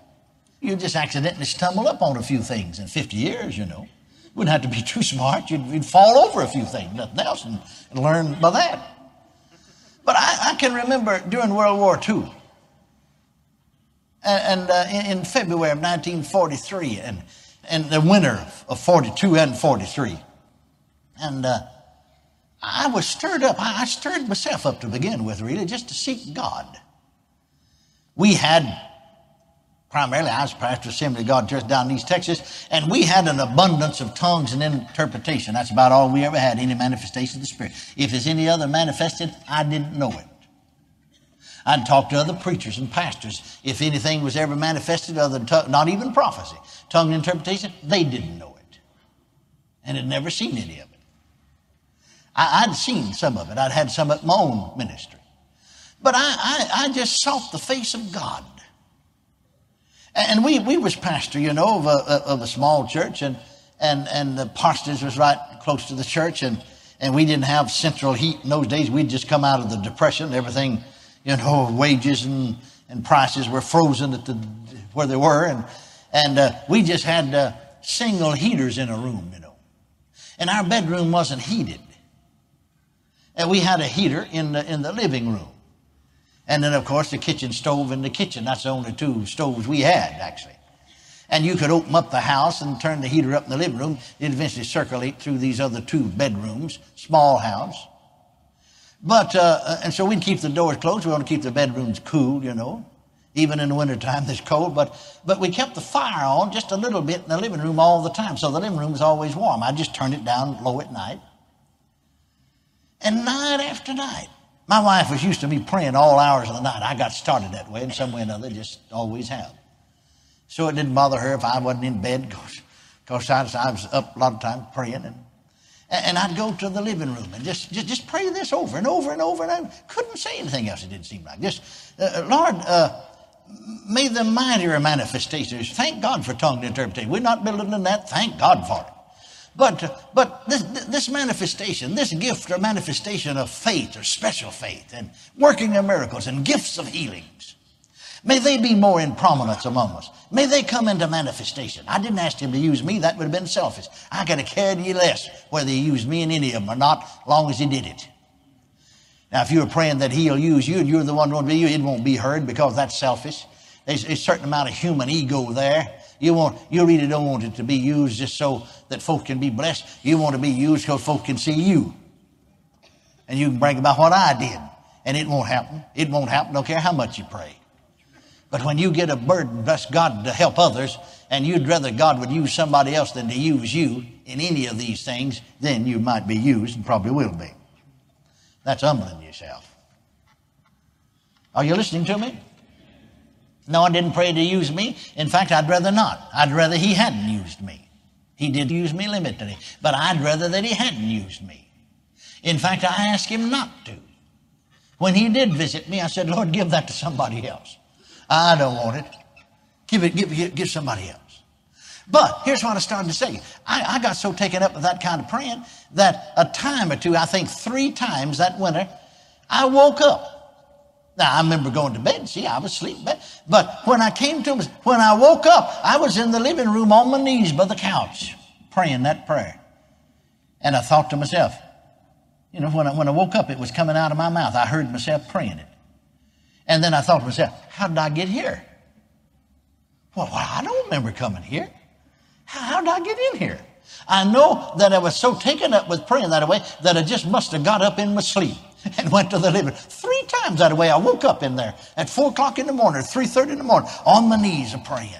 You just accidentally stumble up on a few things in 50 years, you know. You Wouldn't have to be too smart. You'd, you'd fall over a few things, nothing else, and, and learn by that. But I, I, can remember during World War II, and, and uh, in, in, February of 1943, and, and the winter of 42 and 43. And uh, I was stirred up. I stirred myself up to begin with, really, just to seek God. We had, primarily, I was pastor of Assembly of God Church down in East Texas, and we had an abundance of tongues and interpretation. That's about all we ever had, any manifestation of the Spirit. If there's any other manifested, I didn't know it. I'd talk to other preachers and pastors. If anything was ever manifested other than, tongue, not even prophecy, tongue interpretation, they didn't know it. And had never seen any of it. I, would seen some of it. I'd had some at my own ministry. But I, I, I just sought the face of God. And we, we was pastor, you know, of a, of a small church, and, and, and the parsonage was right close to the church, and, and we didn't have central heat in those days. We'd just come out of the depression. Everything, you know, wages and, and prices were frozen at the where they were, and, and uh, we just had uh, single heaters in a room, you know. And our bedroom wasn't heated. And we had a heater in the, in the living room. And then, of course, the kitchen stove in the kitchen. That's the only two stoves we had, actually. And you could open up the house and turn the heater up in the living room. It'd eventually circulate through these other two bedrooms, small house. But, uh, and so we'd keep the doors closed. We want to keep the bedrooms cool, you know. Even in the wintertime, it's cold. But, but we kept the fire on just a little bit in the living room all the time. So the living room was always warm. I just turned it down low at night. And night after night, my wife was used to me praying all hours of the night. I got started that way in some way or another, just always have. So it didn't bother her if I wasn't in bed because I, I was up a lot of times praying. And, and I'd go to the living room and just, just, just pray this over and over and over. And I couldn't say anything else, it didn't seem like. Just, uh, Lord, uh, may the mightier manifestations, thank God for tongue interpretation. We're not building on that, thank God for it. But, but this, this manifestation, this gift or manifestation of faith or special faith and working of miracles and gifts of healings, may they be more in prominence among us. May they come into manifestation. I didn't ask him to use me. That would have been selfish. I could have cared less whether he used me in any of them or not, long as he did it. Now, if you're praying that he'll use you and you're the one who won't be you, it won't be heard because that's selfish. There's a certain amount of human ego there. You want, you really don't want it to be used just so that folk can be blessed. You want to be used because folk can see you. And you can brag about what I did. And it won't happen. It won't happen, don't care how much you pray. But when you get a burden, bless God to help others, and you'd rather God would use somebody else than to use you in any of these things, then you might be used and probably will be. That's humbling yourself. Are you listening to me? No, I didn't pray to use me. In fact, I'd rather not. I'd rather he hadn't used me. He did use me limitedly, but I'd rather that he hadn't used me. In fact, I asked him not to. When he did visit me, I said, Lord, give that to somebody else. I don't want it. Give it, give, give, give somebody else. But here's what I started to say. I, I got so taken up with that kind of praying that a time or two, I think three times that winter, I woke up now, I remember going to bed. See, I was asleep. But when I came to, when I woke up, I was in the living room on my knees by the couch praying that prayer. And I thought to myself, you know, when I, when I woke up, it was coming out of my mouth. I heard myself praying it. And then I thought to myself, how did I get here? Well, I don't remember coming here. How, how did I get in here? I know that I was so taken up with praying that way that I just must have got up in my sleep and went to the living room. Three times that way I woke up in there at four o'clock in the morning, three thirty in the morning, on my knees of praying.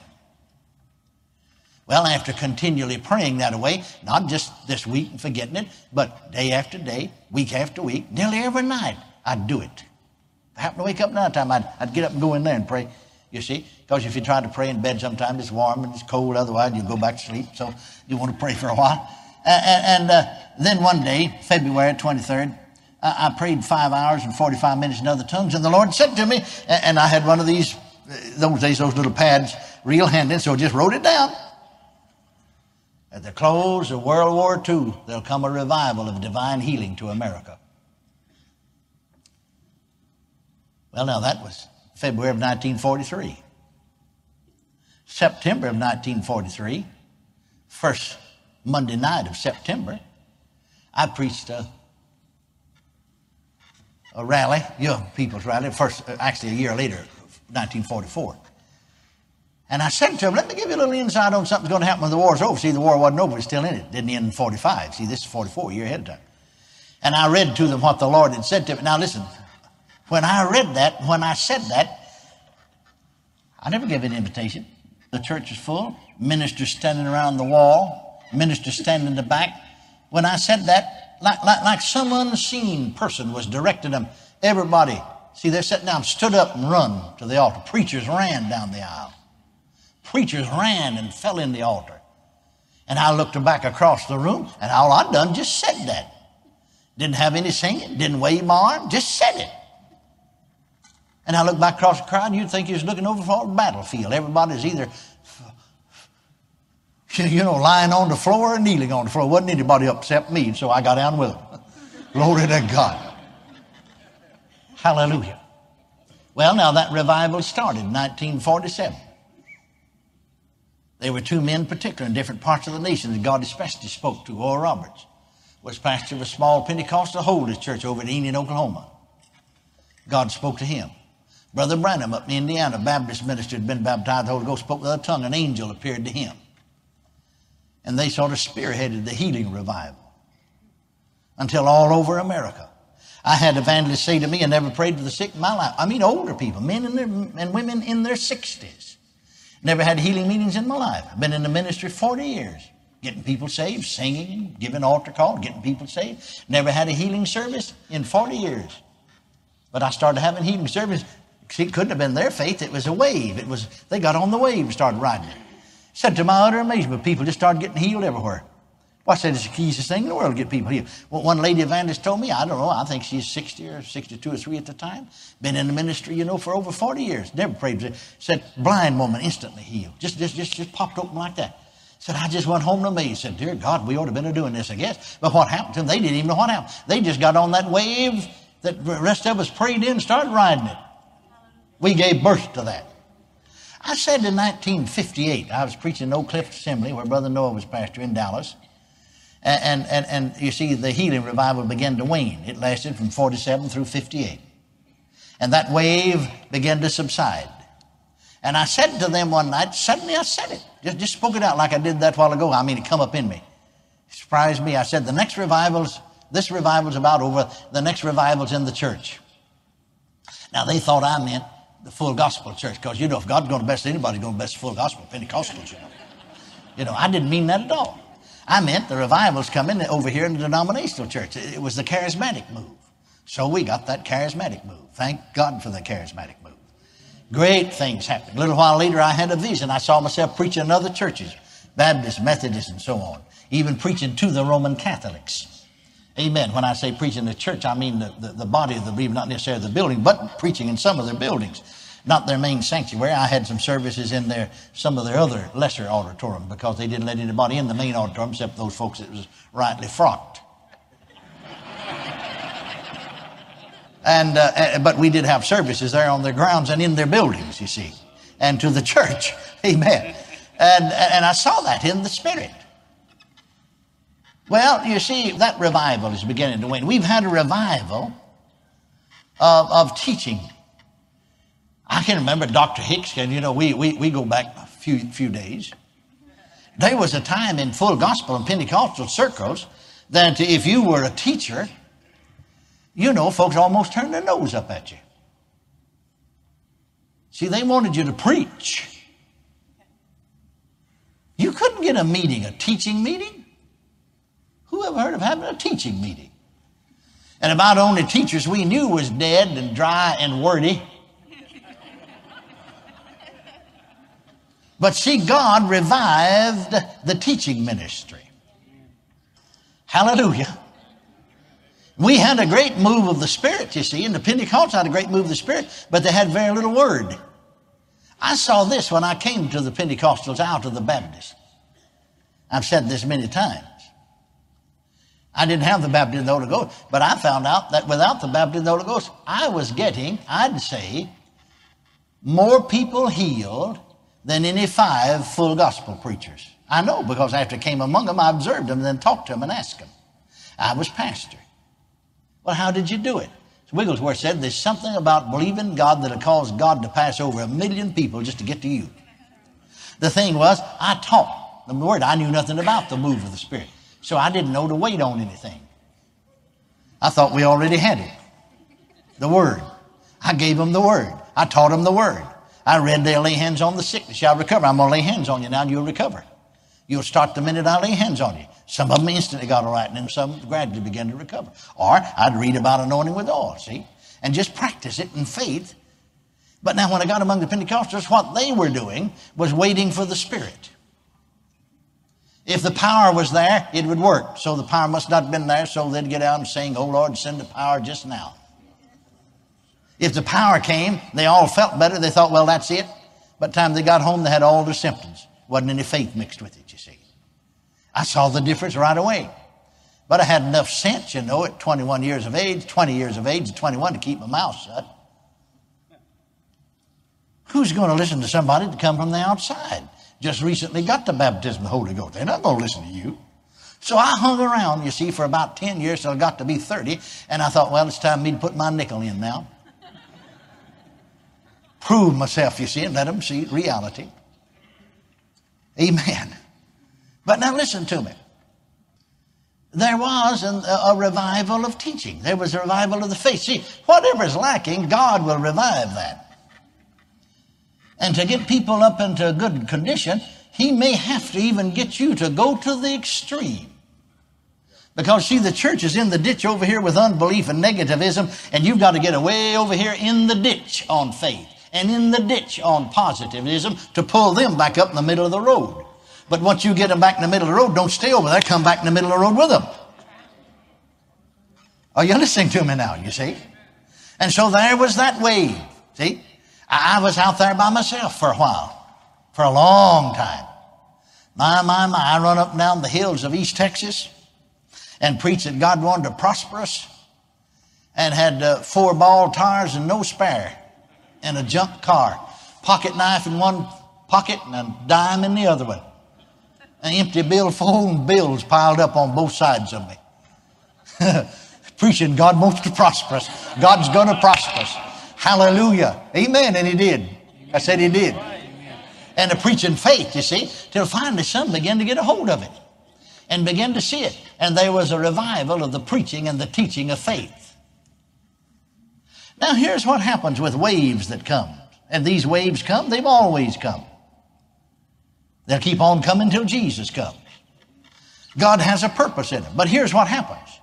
Well, after continually praying that way, not just this week and forgetting it, but day after day, week after week, nearly every night, I'd do it. If I happened to wake up another time, I'd, I'd get up and go in there and pray. You see, because if you try to pray in bed, sometimes it's warm and it's cold. Otherwise, you go back to sleep. So you want to pray for a while. And, and uh, then one day, February 23rd, I, prayed five hours and 45 minutes in other tongues, and the Lord said to me, and I had one of these, those days, those little pads, real handy, so I just wrote it down. At the close of World War II, there'll come a revival of divine healing to America. Well, now that was February of 1943. September of 1943, first Monday night of September, I preached a a rally, young people's rally, first, uh, actually a year later, 1944. And I said to him, let me give you a little insight on something's going to happen when the war's over. See, the war wasn't over, it's still in it. Didn't end in 45. See, this is 44, a year ahead of time. And I read to them what the Lord had said to me. Now listen, when I read that, when I said that, I never gave an invitation. The church is full, ministers standing around the wall, ministers standing in the back. When I said that, like, like, like some unseen person was directing them. Everybody, see, they're sitting down, stood up and run to the altar. Preachers ran down the aisle. Preachers ran and fell in the altar. And I looked back across the room, and all I'd done just said that. Didn't have any singing, didn't wave my arm, just said it. And I looked back across the crowd, and you'd think you was looking over for a battlefield. Everybody's either you know, lying on the floor or kneeling on the floor. Wasn't anybody up except me, so I got down with them. Glory to God. Hallelujah. Well, now that revival started in 1947. There were two men in particular in different parts of the nation that God especially spoke to. Oral Roberts was pastor of a small Pentecostal Holiness church over in Enid, Oklahoma. God spoke to him. Brother Branham up in Indiana, Baptist minister, had been baptized. The Holy Ghost spoke with a tongue. An angel appeared to him. And they sort of spearheaded the healing revival until all over America. I had evangelists say to me, I never prayed for the sick in my life. I mean, older people, men their, and women in their 60s. Never had healing meetings in my life. I've been in the ministry 40 years, getting people saved, singing, giving altar call, getting people saved. Never had a healing service in 40 years. But I started having healing service. It couldn't have been their faith. It was a wave. It was, they got on the wave and started riding it. Said to my utter amazement, people just started getting healed everywhere. Well, I said, it's the easiest thing in the world to get people healed. Well, one lady evangelist told me, I don't know, I think she's 60 or 62 or 3 at the time. Been in the ministry, you know, for over 40 years. Never prayed. Said, blind woman instantly healed. Just, just, just, just popped open like that. Said, I just went home to me. Said, dear God, we ought to have been doing this, I guess. But what happened to them? They didn't even know what happened. They just got on that wave that the rest of us prayed in started riding it. We gave birth to that. I said in 1958, I was preaching in Oak Cliff Assembly where Brother Noah was pastor in Dallas. And, and, and you see, the healing revival began to wane. It lasted from 47 through 58. And that wave began to subside. And I said to them one night, suddenly I said it. Just, just spoke it out like I did that while ago. I mean, it come up in me. It surprised me. I said, the next revival's, this revival's about over. The next revival's in the church. Now, they thought I meant the full gospel church because, you know, if God's going to bless anybody, going to bless the full gospel Pentecostals, you know. You know, I didn't mean that at all. I meant the revivals coming over here in the denominational church. It was the charismatic move. So we got that charismatic move. Thank God for the charismatic move. Great things happened. A little while later, I had a vision. I saw myself preaching in other churches, Baptist, Methodist, and so on, even preaching to the Roman Catholics. Amen. When I say preaching the church, I mean the, the, the body of the believer, not necessarily the building, but preaching in some of their buildings not their main sanctuary. I had some services in there, some of their other lesser auditorium because they didn't let anybody in the main auditorium except those folks that was rightly frocked. and, uh, but we did have services there on their grounds and in their buildings, you see, and to the church. Amen. And, and I saw that in the spirit. Well, you see, that revival is beginning to wane. We've had a revival of, of teaching I can remember Dr. Hicks, and you know, we, we, we go back a few, few days. There was a time in full gospel and Pentecostal circles that if you were a teacher, you know, folks almost turned their nose up at you. See, they wanted you to preach. You couldn't get a meeting, a teaching meeting. Who ever heard of having a teaching meeting? And about only teachers we knew was dead and dry and wordy. But see, God revived the teaching ministry. Hallelujah. We had a great move of the Spirit, you see, and the Pentecostals had a great move of the Spirit, but they had very little word. I saw this when I came to the Pentecostals out of the Baptists. I've said this many times. I didn't have the baptism of the Holy Ghost, but I found out that without the baptism of the Holy Ghost, I was getting, I'd say, more people healed than any five full gospel preachers. I know because after I came among them, I observed them and then talked to them and asked them. I was pastor. Well, how did you do it? So Wigglesworth said there's something about believing God that'll cause God to pass over a million people just to get to you. The thing was, I taught the word. I knew nothing about the move of the Spirit. So I didn't know to wait on anything. I thought we already had it. The word. I gave them the word. I taught them the word. I read they'll lay hands on the sick, they shall recover. I'm going to lay hands on you now and you'll recover. You'll start the minute I lay hands on you. Some of them instantly got all right and then some gradually began to recover. Or I'd read about anointing with oil, see? And just practice it in faith. But now when I got among the Pentecostals, what they were doing was waiting for the Spirit. If the power was there, it would work. So the power must not have been there, so they'd get out and sing, Oh Lord, send the power just now. If the power came, they all felt better. They thought, well, that's it. By the time they got home, they had all their symptoms. Wasn't any faith mixed with it, you see. I saw the difference right away. But I had enough sense, you know, at 21 years of age, 20 years of age, 21 to keep my mouth shut. Who's going to listen to somebody to come from the outside? just recently got the baptism of the Holy Ghost. They're not going to listen to you. So I hung around, you see, for about 10 years till I got to be 30, and I thought, well, it's time me to put my nickel in now. Prove myself, you see, and let them see reality. Amen. But now listen to me. There was an, a revival of teaching. There was a revival of the faith. See, whatever is lacking, God will revive that. And to get people up into a good condition, He may have to even get you to go to the extreme. Because, see, the church is in the ditch over here with unbelief and negativism, and you've got to get away over here in the ditch on faith and in the ditch on positivism to pull them back up in the middle of the road. But once you get them back in the middle of the road, don't stay over there, come back in the middle of the road with them. Are you listening to me now, you see? And so there was that wave, see? I was out there by myself for a while, for a long time. My, my, my, I run up and down the hills of East Texas and preached that God wanted to prosper us and had uh, four ball tires and no spare and a junk car, pocket knife in one pocket and a dime in the other one. An empty billfold bills piled up on both sides of me. Preaching God wants to prosper us. God's going to prosper us. Hallelujah. Amen. And he did. I said he did. And the preaching faith, you see, till finally some began to get a hold of it and began to see it. And there was a revival of the preaching and the teaching of faith. Now, here's what happens with waves that come. And these waves come, they've always come. They'll keep on coming till Jesus comes. God has a purpose in it. But here's what happens.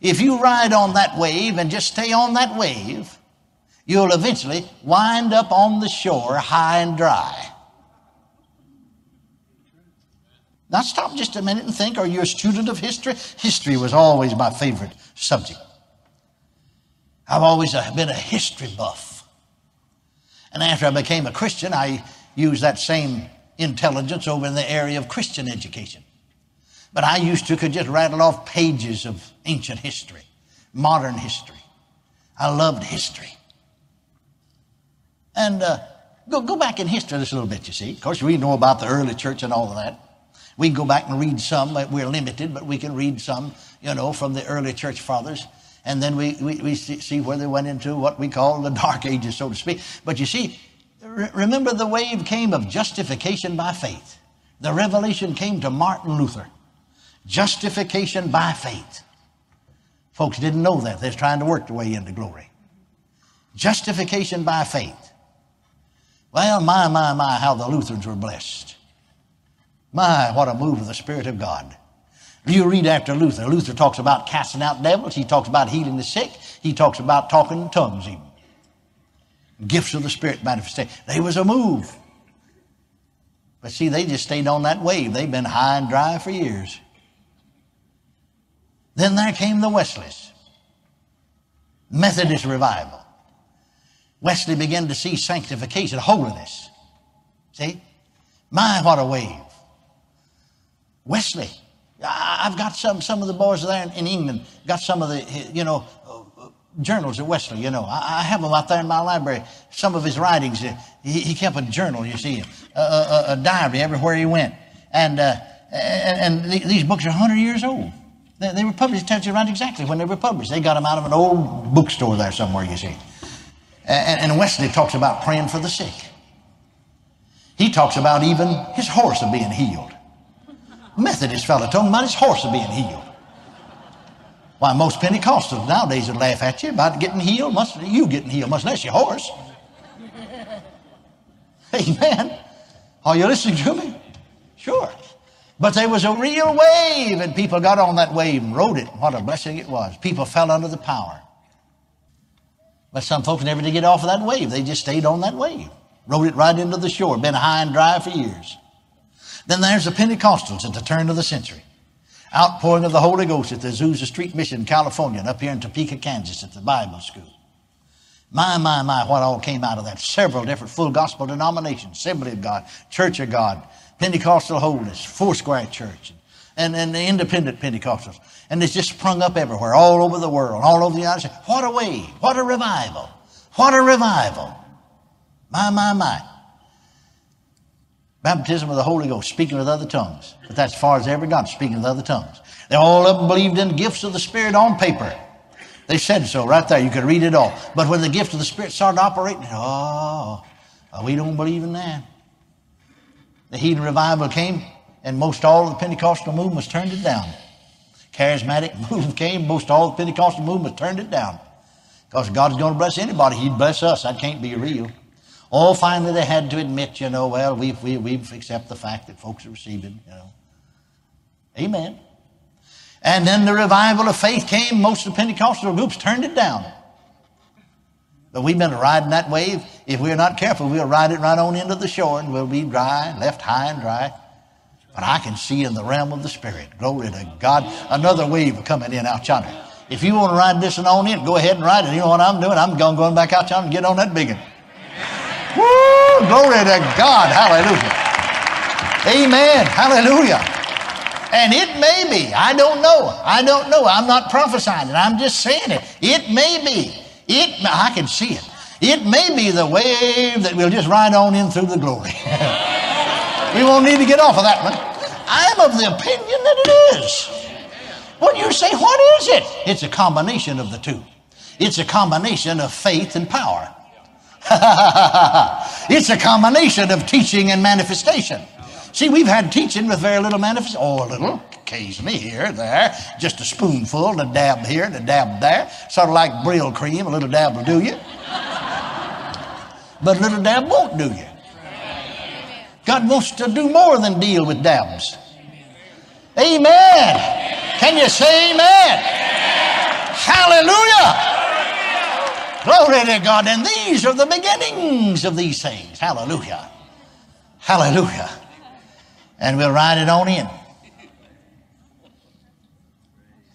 If you ride on that wave and just stay on that wave, you'll eventually wind up on the shore high and dry. Now stop just a minute and think, are you a student of history? History was always my favorite subject. I've always been a history buff. And after I became a Christian, I used that same intelligence over in the area of Christian education. But I used to could just rattle off pages of ancient history, modern history. I loved history. And uh, go, go back in history just a little bit, you see. Of course, we know about the early church and all of that. We can go back and read some. We're limited, but we can read some, you know, from the early church fathers. And then we, we, we see where they went into what we call the dark ages, so to speak. But you see, remember the wave came of justification by faith. The revelation came to Martin Luther. Justification by faith. Folks didn't know that. They're trying to work their way into glory. Justification by faith. Well, my, my, my, how the Lutherans were blessed. My, what a move of the Spirit of God. You read after Luther. Luther talks about casting out devils. He talks about healing the sick. He talks about talking in tongues even. Gifts of the Spirit manifestation. There was a move. But see, they just stayed on that wave. They've been high and dry for years. Then there came the Wesleys. Methodist revival. Wesley began to see sanctification, holiness. See? My, what a wave. Wesley. I've got some, some of the boys there in, England, got some of the, you know, journals of Wesley, you know. I, have them out there in my library. Some of his writings, he, he kept a journal, you see, a, a, a diary everywhere he went. And, uh, and, and, these books are 100 years old. They, they were published, tells you right exactly when they were published. They got them out of an old bookstore there somewhere, you see. And, and Wesley talks about praying for the sick. He talks about even his horse being healed. Methodist fellow talking about his horse being healed. Why, most Pentecostals nowadays would laugh at you about getting healed. Must, you getting healed, much less your horse. Amen. Are you listening to me? Sure. But there was a real wave, and people got on that wave and rode it. What a blessing it was. People fell under the power. But some folks never did get off of that wave. They just stayed on that wave. Rode it right into the shore. Been high and dry for years. Then there's the Pentecostals at the turn of the century. Outpouring of the Holy Ghost at the Azusa Street Mission, California, and up here in Topeka, Kansas at the Bible School. My, my, my, what all came out of that. Several different full gospel denominations, Assembly of God, Church of God, Pentecostal Holiness, Foursquare Church, and, and the independent Pentecostals. And it's just sprung up everywhere, all over the world, all over the United States. What a wave. What a revival. What a revival. My, my, my. Baptism of the Holy Ghost, speaking with other tongues. But that's as far as ever got, speaking with other tongues. They all of them believed in gifts of the Spirit on paper. They said so right there. You could read it all. But when the gift of the Spirit started operating, oh, we don't believe in that. The healing revival came, and most all of the Pentecostal movements turned it down. Charismatic movement came, most all the Pentecostal movements turned it down. Because God's going to bless anybody, He'd bless us. That can't be real. Oh, finally they had to admit, you know, well, we've, we, we've accepted the fact that folks are receiving, you know. Amen. And then the revival of faith came. Most of the Pentecostal groups turned it down. But we've been riding that wave. If we're not careful, we'll ride it right on into the shore and we'll be dry, left high and dry. But I can see in the realm of the Spirit, glory to God, another wave coming in out yonder. If you want to ride this and on in, go ahead and ride it. You know what I'm doing? I'm going back out yonder and get on that big one. Woo! Glory to God. Hallelujah. Amen. Hallelujah. And it may be, I don't know. I don't know. I'm not prophesying it. I'm just saying it. It may be. It, I can see it. It may be the wave that we'll just ride on in through the glory. we won't need to get off of that one. I'm of the opinion that it is. What you say, what is it? It's a combination of the two. It's a combination of faith and power. it's a combination of teaching and manifestation. See, we've had teaching with very little manifestation. Oh, a little, occasionally here, there, just a spoonful, a dab here, a dab there. Sort of like Brylcreem, a little dab will do you. But a little dab won't do you. God wants to do more than deal with dabs. Amen. Can you say amen? Hallelujah. Glory to God. And these are the beginnings of these things. Hallelujah. Hallelujah. And we'll ride it on in.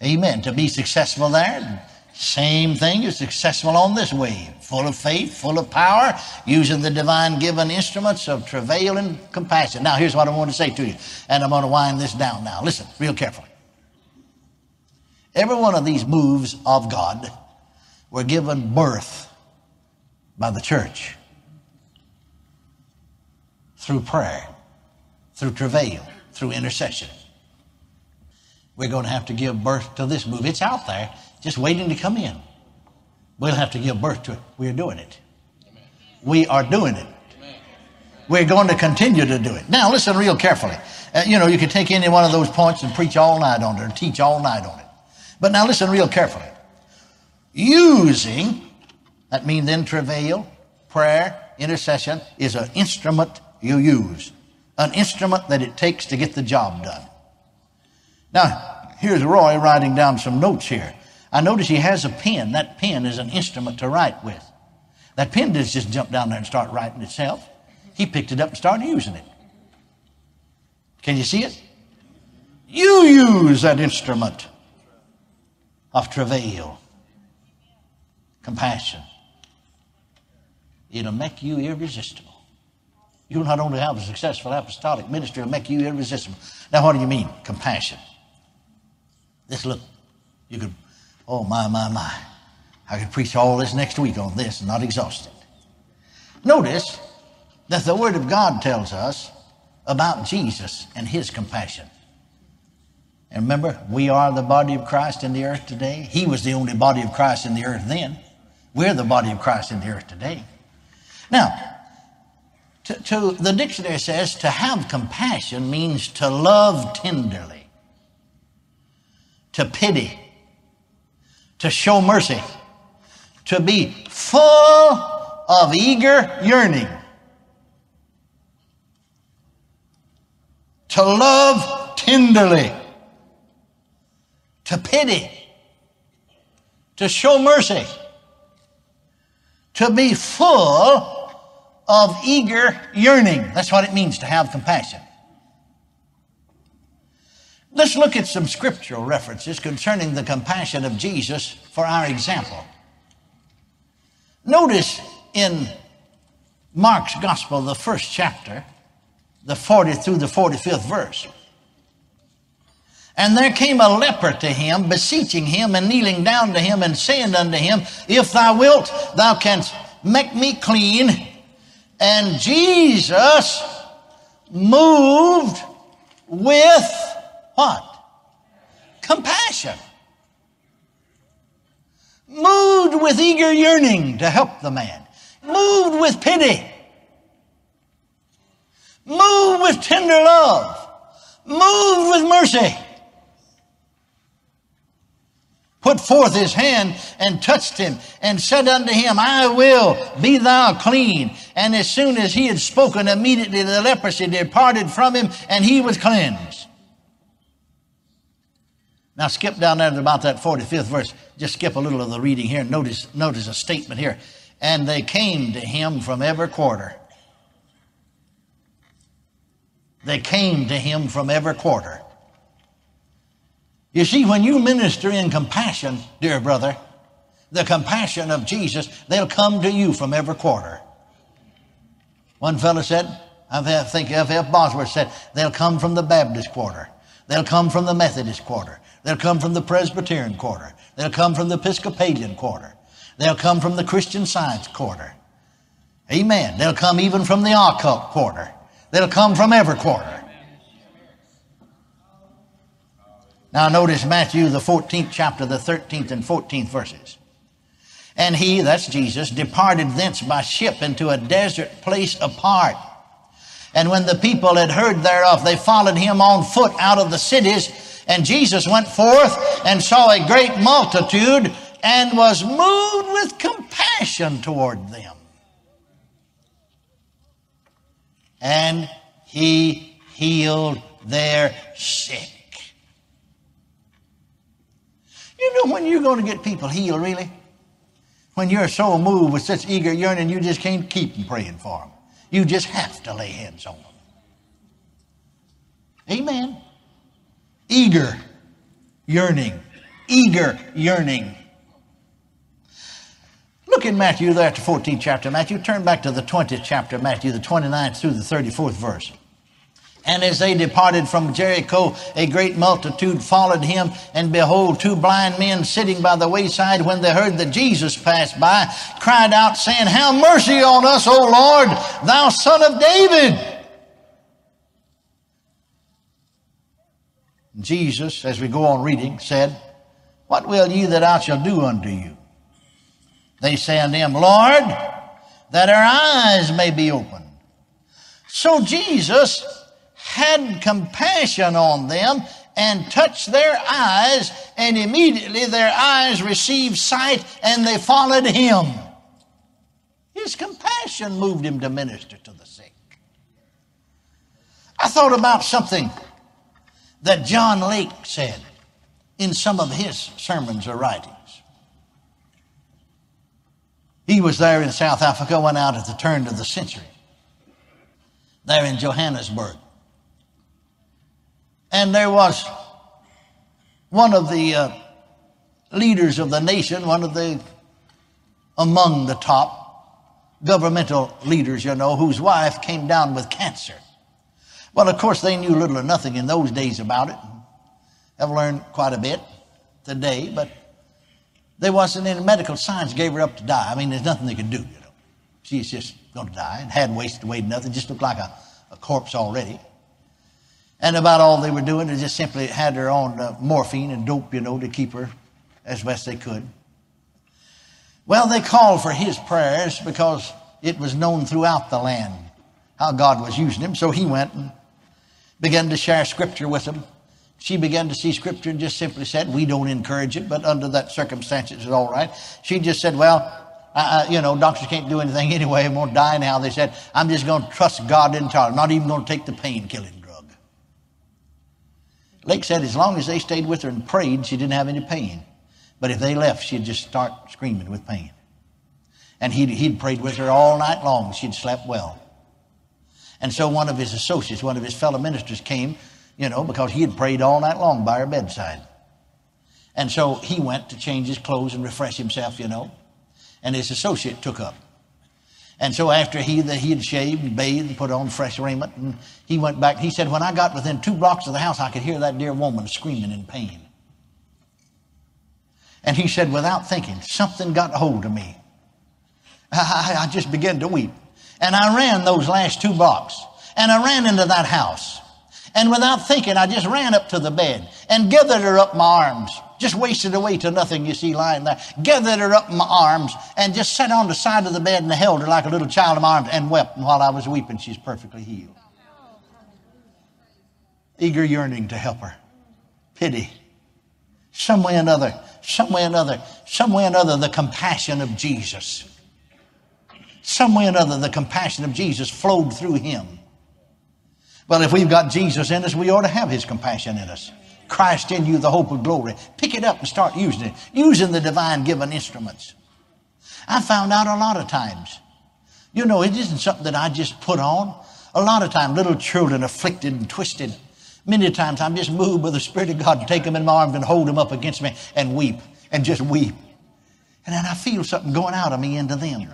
Amen. To be successful there, same thing, you're successful on this wave. Full of faith, full of power, using the divine given instruments of travail and compassion. Now, here's what I want to say to you, and I'm going to wind this down now. Listen, real carefully. Every one of these moves of God were given birth by the church through prayer, through travail, through intercession. We're going to have to give birth to this move. It's out there, just waiting to come in. We'll have to give birth to it. We're doing it. We are doing it. We're going to continue to do it. Now, listen real carefully. Uh, you know, you can take any one of those points and preach all night on it or teach all night on it. But now, listen real carefully using, that means then travail, prayer, intercession, is an instrument you use, an instrument that it takes to get the job done. Now, here's Roy writing down some notes here. I notice he has a pen. That pen is an instrument to write with. That pen didn't just jump down there and start writing itself. He picked it up and started using it. Can you see it? You use that instrument of travail compassion. It'll make you irresistible. You'll not only have a successful apostolic ministry, it'll make you irresistible. Now, what do you mean, compassion? This look, you could, oh my, my, my. I could preach all this next week on this and not exhaust it. Notice that the Word of God tells us about Jesus and His compassion. And remember, we are the body of Christ in the earth today. He was the only body of Christ in the earth then. We're the body of Christ in the earth today. Now, to, to, the dictionary says to have compassion means to love tenderly, to pity, to show mercy, to be full of eager yearning, to love tenderly, to pity, to show mercy to be full of eager yearning. That's what it means to have compassion. Let's look at some scriptural references concerning the compassion of Jesus for our example. Notice in Mark's Gospel, the first chapter, the 40th through the 45th verse. And there came a leper to him, beseeching him and kneeling down to him and saying unto him, If thou wilt, thou canst make me clean. And Jesus, moved with what? Compassion. Moved with eager yearning to help the man. Moved with pity. Moved with tender love. Moved with mercy put forth his hand and touched him and said unto him, I will be thou clean. And as soon as he had spoken, immediately the leprosy departed from him and he was cleansed. Now skip down there to about that 45th verse. Just skip a little of the reading here notice, notice a statement here. And they came to him from every quarter. They came to him from every quarter. You see, when you minister in compassion, dear brother, the compassion of Jesus, they'll come to you from every quarter. One fellow said, I think F. F. Bosworth said, they'll come from the Baptist quarter. They'll come from the Methodist quarter. They'll come from the Presbyterian quarter. They'll come from the Episcopalian quarter. They'll come from the Christian Science quarter. Amen. They'll come even from the occult quarter. They'll come from every quarter. Now notice Matthew, the 14th chapter, the 13th and 14th verses. And he, that's Jesus, departed thence by ship into a desert place apart. And when the people had heard thereof, they followed him on foot out of the cities. And Jesus went forth and saw a great multitude and was moved with compassion toward them. And he healed their sick. You know when you're going to get people healed, really? When you're so moved with such eager yearning, you just can't keep them praying for them. You just have to lay hands on them. Amen. Eager yearning. Eager yearning. Look in Matthew there at the 14th chapter. Matthew, turn back to the 20th chapter, Matthew, the 29th through the 34th verse. And as they departed from Jericho, a great multitude followed him. And behold, two blind men sitting by the wayside, when they heard that Jesus passed by, cried out, saying, Have mercy on us, O Lord, thou son of David. Jesus, as we go on reading, said, What will ye that I shall do unto you? They say unto him, Lord, that our eyes may be opened. So Jesus had compassion on them and touched their eyes, and immediately their eyes received sight and they followed him. His compassion moved him to minister to the sick. I thought about something that John Lake said in some of his sermons or writings. He was there in South Africa, went out at the turn of the century, there in Johannesburg. And there was one of the uh, leaders of the nation, one of the among the top governmental leaders, you know, whose wife came down with cancer. Well, of course, they knew little or nothing in those days about it. Have learned quite a bit today, but there wasn't any medical science gave her up to die. I mean, there's nothing they could do, you know. She's just going to die and hadn't wasted away nothing, just looked like a, a corpse already. And about all they were doing is just simply had her on uh, morphine and dope, you know, to keep her as best they could. Well, they called for his prayers because it was known throughout the land how God was using him. So he went and began to share scripture with them. She began to see scripture and just simply said, We don't encourage it, but under that circumstance, it's all right. She just said, Well, you know, doctors can't do anything anyway. Going to die now. They said, I'm just going to trust God entirely. I'm not even going to take the pain Lake said as long as they stayed with her and prayed, she didn't have any pain. But if they left, she'd just start screaming with pain. And he'd, he'd prayed with her all night long. She'd slept well. And so one of his associates, one of his fellow ministers came, you know, because he had prayed all night long by her bedside. And so he went to change his clothes and refresh himself, you know. And his associate took up. And so after he, that he had shaved and bathed and put on fresh raiment, and he went back, he said, when I got within two blocks of the house, I could hear that dear woman screaming in pain. And he said, without thinking, something got hold of me. I, I just began to weep. And I ran those last two blocks. And I ran into that house. And without thinking, I just ran up to the bed and gathered her up my arms. Just wasted away to nothing, you see, lying there. Gathered her up in my arms and just sat on the side of the bed and held her like a little child in my arms and wept. And while I was weeping, she's perfectly healed. Eager yearning to help her. Pity. Some way or another, some way or another, some way or another, the compassion of Jesus. Some way or another, the compassion of Jesus flowed through him. Well, if we've got Jesus in us, we ought to have his compassion in us. Christ in you, the hope of glory. Pick it up and start using it, using the divine given instruments. I found out a lot of times. You know, it isn't something that I just put on. A lot of times, little children afflicted and twisted. Many times I'm just moved by the Spirit of God to take them in my arms and hold them up against me and weep and just weep. And then I feel something going out of me into them.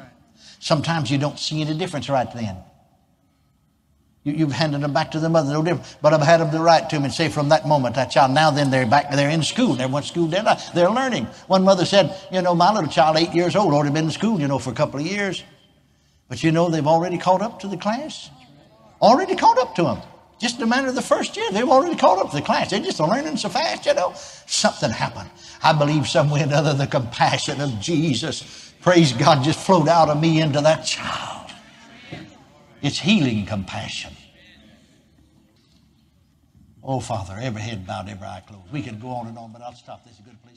Sometimes you don't see any difference right then. You, have handed them back to the mother, no different. But I've had them to write to them and say from that moment, that child, now then they're back, they're in school. They went to school, they're, they're learning. One mother said, you know, my little child, eight years old, already been in school, you know, for a couple of years. But you know, they've already caught up to the class. Already caught up to them. Just a matter of the first year, they've already caught up to the class. They're just learning so fast, you know. Something happened. I believe some way or another the compassion of Jesus, praise God, just flowed out of me into that child. It's healing compassion. Oh, Father, every head bowed, every eye closed. We could go on and on, but I'll stop. This is a good place.